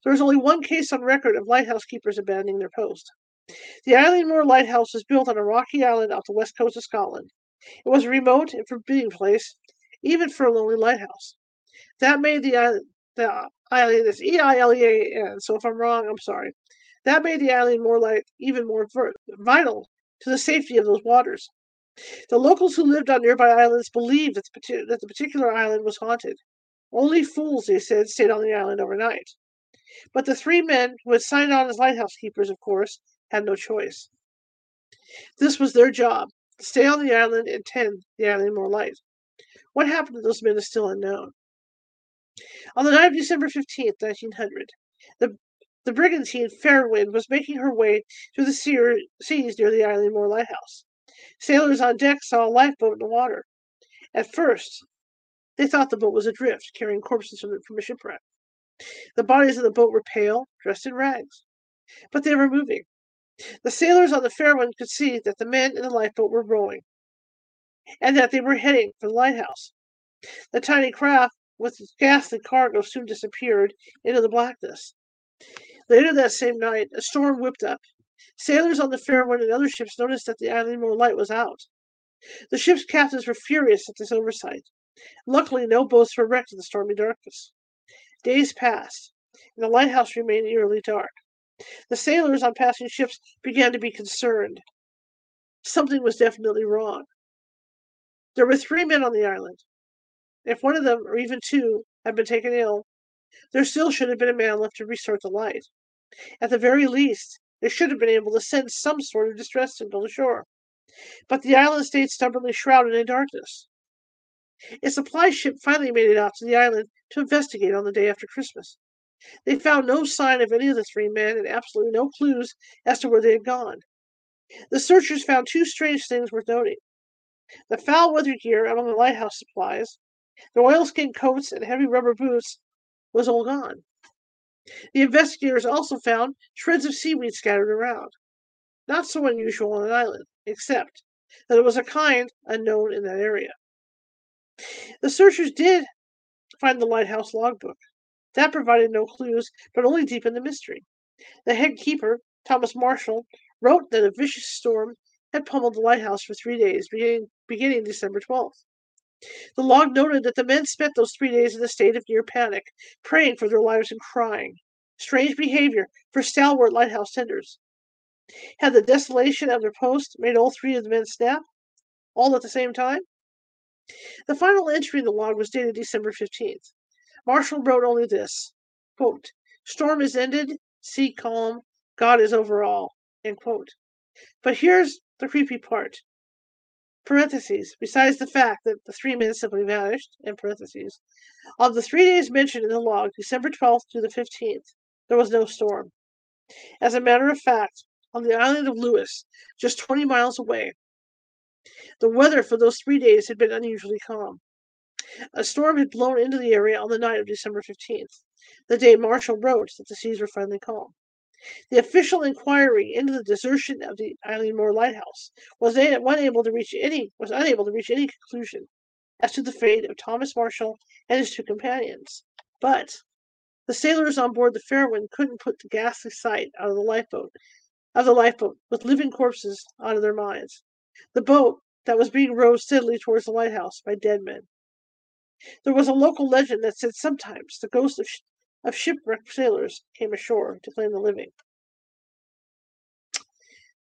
there is only one case on record of lighthouse keepers abandoning their post. The Eilean Mor Lighthouse was built on a rocky island off the west coast of Scotland. It was a remote and forbidding place even for a lonely lighthouse. That made the the island is E I L E A N. So if I'm wrong, I'm sorry. That made the island more like even more vital to the safety of those waters. The locals who lived on nearby islands believed that the, that the particular island was haunted. Only fools, they said, stayed on the island overnight. But the three men who had signed on as lighthouse keepers, of course, had no choice. This was their job stay on the island and tend the Eilean Mor light. What happened to those men is still unknown. On the night of December 15th, 1900, the, the brigantine Fairwind was making her way through the sea, seas near the Eilean Mor lighthouse. Sailors on deck saw a lifeboat in the water. At first, They thought the boat was adrift, carrying corpses from, from a shipwreck. The bodies of the boat were pale, dressed in rags, but they were moving. The sailors on the Fairwind could see that the men in the lifeboat were rowing, and that they were heading for the lighthouse. The tiny craft with its ghastly cargo soon disappeared into the blackness. Later that same night, a storm whipped up. Sailors on the Fairwind and other ships noticed that the Eilean light was out. The ship's captains were furious at this oversight. Luckily, no boats were wrecked in the stormy darkness. Days passed, and the lighthouse remained eerily dark. The sailors on passing ships began to be concerned. Something was definitely wrong. There were three men on the island. If one of them, or even two, had been taken ill, there still should have been a man left to restart the light. At the very least, they should have been able to send some sort of distress signal ashore. But the island stayed stubbornly shrouded in darkness. A supply ship finally made it out to the island to investigate on the day after Christmas. They found no sign of any of the three men and absolutely no clues as to where they had gone. The searchers found two strange things worth noting. The foul weather gear among the lighthouse supplies, the oilskin coats and heavy rubber boots was all gone. The investigators also found shreds of seaweed scattered around. Not so unusual on an island, except that it was a kind unknown in that area. The searchers did find the lighthouse logbook. That provided no clues, but only deepened the mystery. The head keeper, Thomas Marshall, wrote that a vicious storm had pummeled the lighthouse for three days, beginning, beginning December 12th. The log noted that the men spent those three days in a state of near panic, praying for their lives and crying. Strange behavior for stalwart lighthouse tenders. Had the desolation of their post made all three of the men snap? All at the same time? The final entry in the log was dated December 15th. Marshall wrote only this quote, Storm is ended, sea calm, God is over all. End quote. But here's the creepy part. Parentheses, besides the fact that the three men simply vanished, in parentheses, of the three days mentioned in the log, December 12th to the 15th, there was no storm. As a matter of fact, on the island of Lewis, just 20 miles away, the weather for those three days had been unusually calm. A storm had blown into the area on the night of December 15th, the day Marshall wrote that the seas were finally calm. The official inquiry into the desertion of the Eilean Mor lighthouse was unable to reach any was unable to reach any conclusion as to the fate of Thomas Marshall and his two companions. But the sailors on board the Fairwind couldn't put the ghastly sight out of the lifeboat of the lifeboat with living corpses out of their minds. The boat that was being rowed steadily towards the lighthouse by dead men. There was a local legend that said sometimes the ghosts of, sh- of shipwrecked sailors came ashore to claim the living.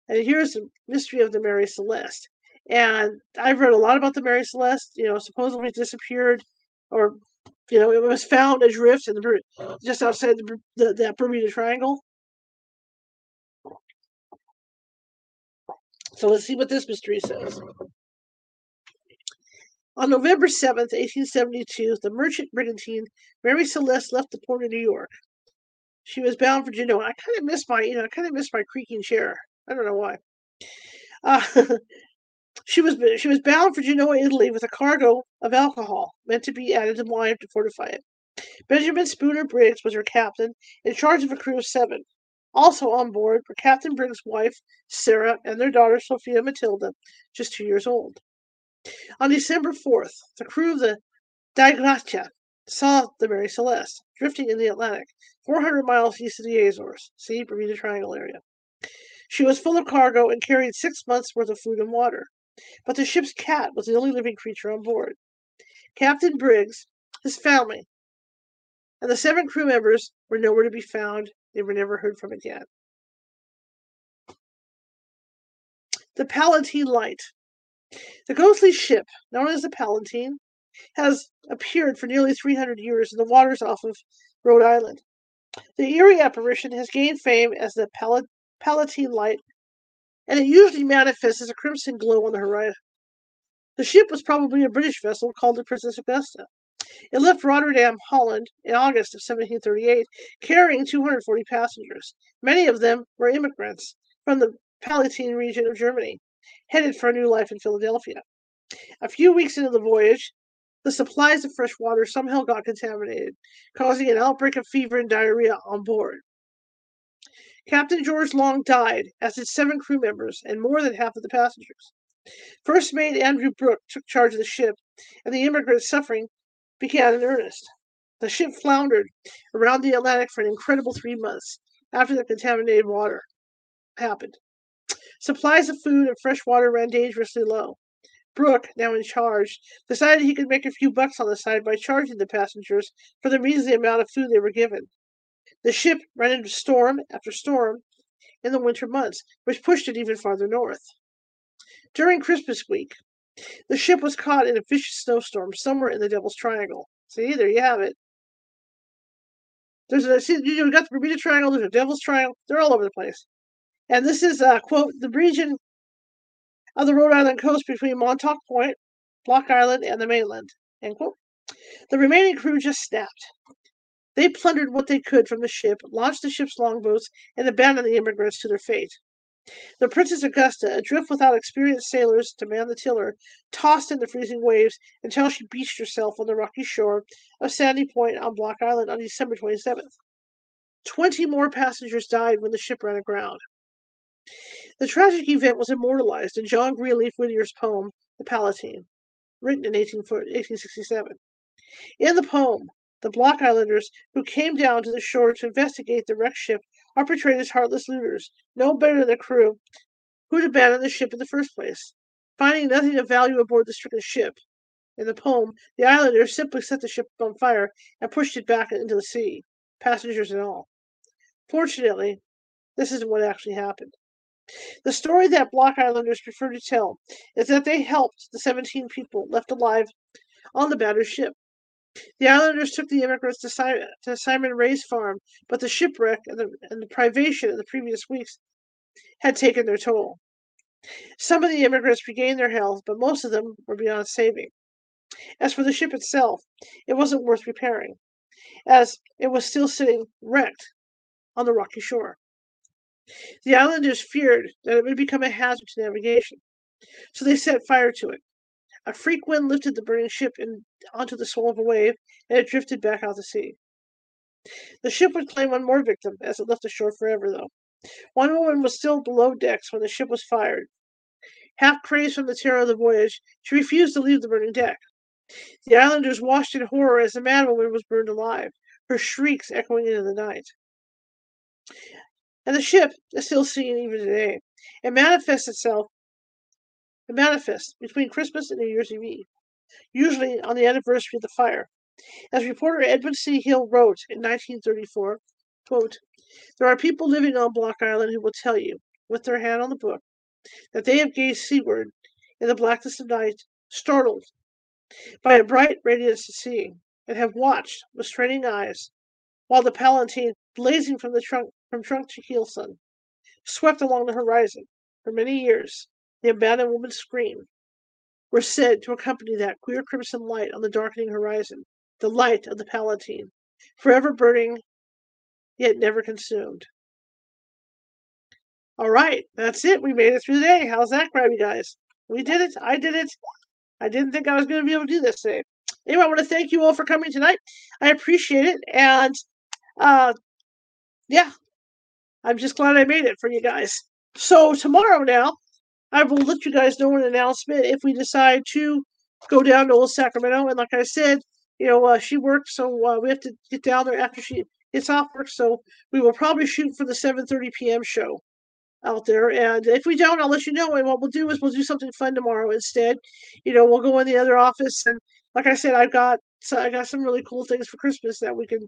And here's the mystery of the Mary Celeste. And I've read a lot about the Mary Celeste. You know, supposedly disappeared, or you know, it was found adrift in the just outside the, the that Bermuda Triangle. So let's see what this mystery says. On November 7th, 1872, the merchant brigantine Mary Celeste left the port of New York. She was bound for Genoa. I kind of miss my, you know, I kind of miss my creaking chair. I don't know why. Uh, she was she was bound for Genoa, Italy, with a cargo of alcohol meant to be added to wine to fortify it. Benjamin Spooner Briggs was her captain, in charge of a crew of seven. Also on board were Captain Briggs' wife, Sarah, and their daughter, Sophia Matilda, just two years old. On December 4th, the crew of the Dei Gratia saw the Mary Celeste drifting in the Atlantic, 400 miles east of the Azores, see Bermuda Triangle area. She was full of cargo and carried six months' worth of food and water. But the ship's cat was the only living creature on board. Captain Briggs, his family, and the seven crew members were nowhere to be found they were never heard from again. The Palatine Light. The ghostly ship, known as the Palatine, has appeared for nearly 300 years in the waters off of Rhode Island. The eerie apparition has gained fame as the Pal- Palatine Light, and it usually manifests as a crimson glow on the horizon. The ship was probably a British vessel called the Princess Augusta. It left Rotterdam, Holland, in August of 1738, carrying 240 passengers. Many of them were immigrants from the Palatine region of Germany, headed for a new life in Philadelphia. A few weeks into the voyage, the supplies of fresh water somehow got contaminated, causing an outbreak of fever and diarrhea on board. Captain George Long died, as did seven crew members and more than half of the passengers. First Mate Andrew Brooke took charge of the ship, and the immigrants' suffering began in earnest. The ship floundered around the Atlantic for an incredible three months after the contaminated water happened. Supplies of food and fresh water ran dangerously low. Brooke, now in charge, decided he could make a few bucks on the side by charging the passengers for the measly amount of food they were given. The ship ran into storm after storm in the winter months, which pushed it even farther north. During Christmas week, the ship was caught in a vicious snowstorm somewhere in the Devil's Triangle. See, there you have it. There's a see, you got the Bermuda Triangle, there's a Devil's Triangle, they're all over the place. And this is quote the region of the Rhode Island coast between Montauk Point, Block Island, and the mainland. End quote. The remaining crew just snapped. They plundered what they could from the ship, launched the ship's longboats, and abandoned the immigrants to their fate. The Princess Augusta, adrift without experienced sailors to man the tiller, tossed in the freezing waves until she beached herself on the rocky shore of Sandy Point on Block Island on December 27th. Twenty more passengers died when the ship ran aground. The tragic event was immortalized in John Greenleaf Whittier's poem, The Palatine, written in 1867. In the poem, the Block Islanders, who came down to the shore to investigate the wrecked ship, are portrayed as heartless looters, no better than the crew who'd abandoned the ship in the first place. Finding nothing of value aboard the stricken ship, in the poem, the islanders simply set the ship on fire and pushed it back into the sea, passengers and all. Fortunately, this isn't what actually happened. The story that Block Islanders prefer to tell is that they helped the 17 people left alive on the battered ship. The islanders took the immigrants to Simon, to Simon Ray's farm, but the shipwreck and the, and the privation of the previous weeks had taken their toll. Some of the immigrants regained their health, but most of them were beyond saving. As for the ship itself, it wasn't worth repairing, as it was still sitting wrecked on the rocky shore. The islanders feared that it would become a hazard to navigation, so they set fire to it. A freak wind lifted the burning ship in, onto the swell of a wave, and it drifted back out to sea. The ship would claim one more victim as it left the shore forever, though. One woman was still below decks when the ship was fired. Half crazed from the terror of the voyage, she refused to leave the burning deck. The islanders watched in horror as the madwoman was burned alive, her shrieks echoing into the night. And the ship is still seen even today. It manifests itself it manifests between Christmas and New Year's Eve, usually on the anniversary of the fire. As reporter Edmund C. Hill wrote in 1934, quote, There are people living on Block Island who will tell you, with their hand on the book, that they have gazed seaward in the blackness of night, startled by a bright radiance of sea, and have watched with straining eyes while the Palatine, blazing from the trunk from trunk to keelson, swept along the horizon for many years the abandoned woman's scream, were said to accompany that queer crimson light on the darkening horizon, the light of the Palatine, forever burning, yet never consumed. All right, that's it. We made it through the day. How's that grab you guys? We did it. I did it. I didn't think I was going to be able to do this today. Anyway, I want to thank you all for coming tonight. I appreciate it. And uh, yeah, I'm just glad I made it for you guys. So tomorrow now, I will let you guys know an announcement if we decide to go down to Old Sacramento. And like I said, you know, uh, she works, so uh, we have to get down there after she gets off work. So we will probably shoot for the 7:30 p.m. show out there. And if we don't, I'll let you know. And what we'll do is we'll do something fun tomorrow instead. You know, we'll go in the other office, and like I said, I've got so I got some really cool things for Christmas that we can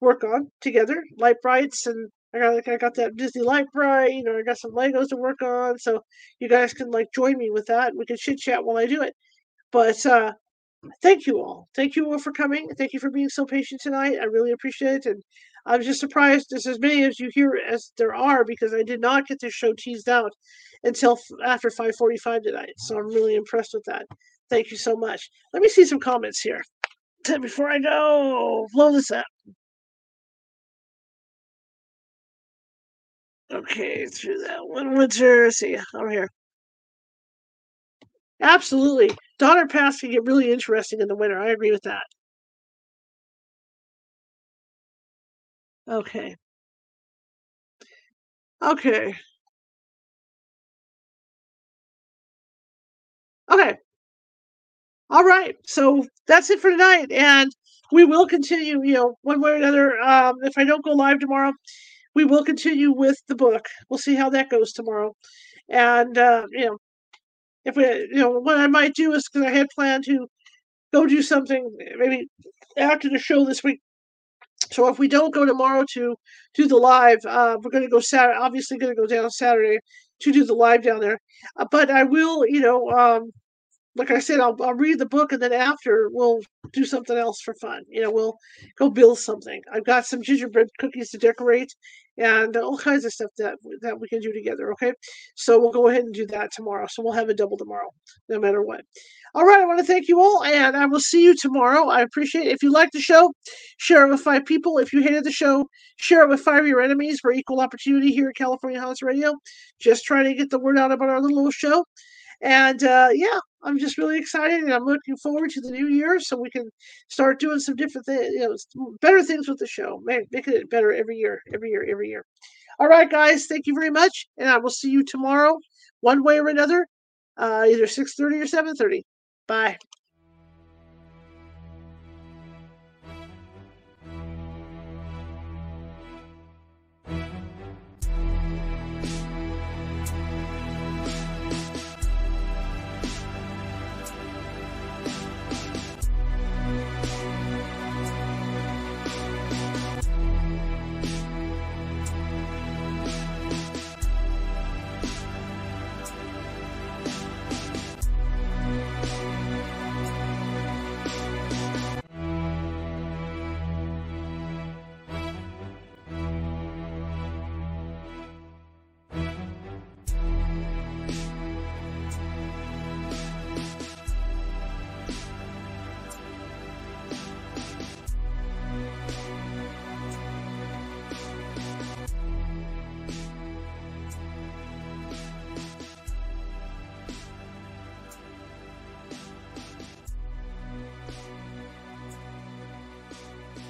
work on together, Lite-Brites and I got like I got that Disney Lite-Brite, you know, I got some Legos to work on, so you guys can like join me with that. We can chit chat while I do it. But uh thank you all. Thank you all for coming. Thank you for being so patient tonight. I really appreciate it. And I'm just surprised there's as many as you hear as there are because I did not get this show teased out until after 5:45 tonight. So I'm really impressed with that. Thank you so much. Let me see some comments here before I go blow this up. Okay, through that one winter. See, over here. Absolutely. Donner Pass can get really interesting in the winter. I agree with that. Okay. Okay. Okay. All right. So that's it for tonight. And we will continue, you know, one way or another. Um, if I don't go live tomorrow, we will continue with the book. We'll see how that goes tomorrow. And, uh, you know, if we, you know, what I might do is because I had planned to go do something maybe after the show this week. So if we don't go tomorrow to do the live, uh, we're going to go Saturday. Obviously, going to go down Saturday to do the live down there. Uh, but I will, you know, um, like I said, I'll, I'll read the book and then after we'll do something else for fun. You know, we'll go build something. I've got some gingerbread cookies to decorate and all kinds of stuff that that we can do together. Okay, so we'll go ahead and do that tomorrow. So we'll have a double tomorrow, no matter what. All right, I want to thank you all, and I will see you tomorrow. I appreciate it. If you like the show, share it with five people. If you hated the show, share it with five of your enemies. We're equal opportunity here at California Haunts Radio. Just trying to get the word out about our little show. And uh, yeah, I'm just really excited, and I'm looking forward to the new year so we can start doing some different things, you know, better things with the show, making it better every year, every year, every year. All right, guys, thank you very much, and I will see you tomorrow, one way or another, uh, either 6:30 or 7:30. Bye.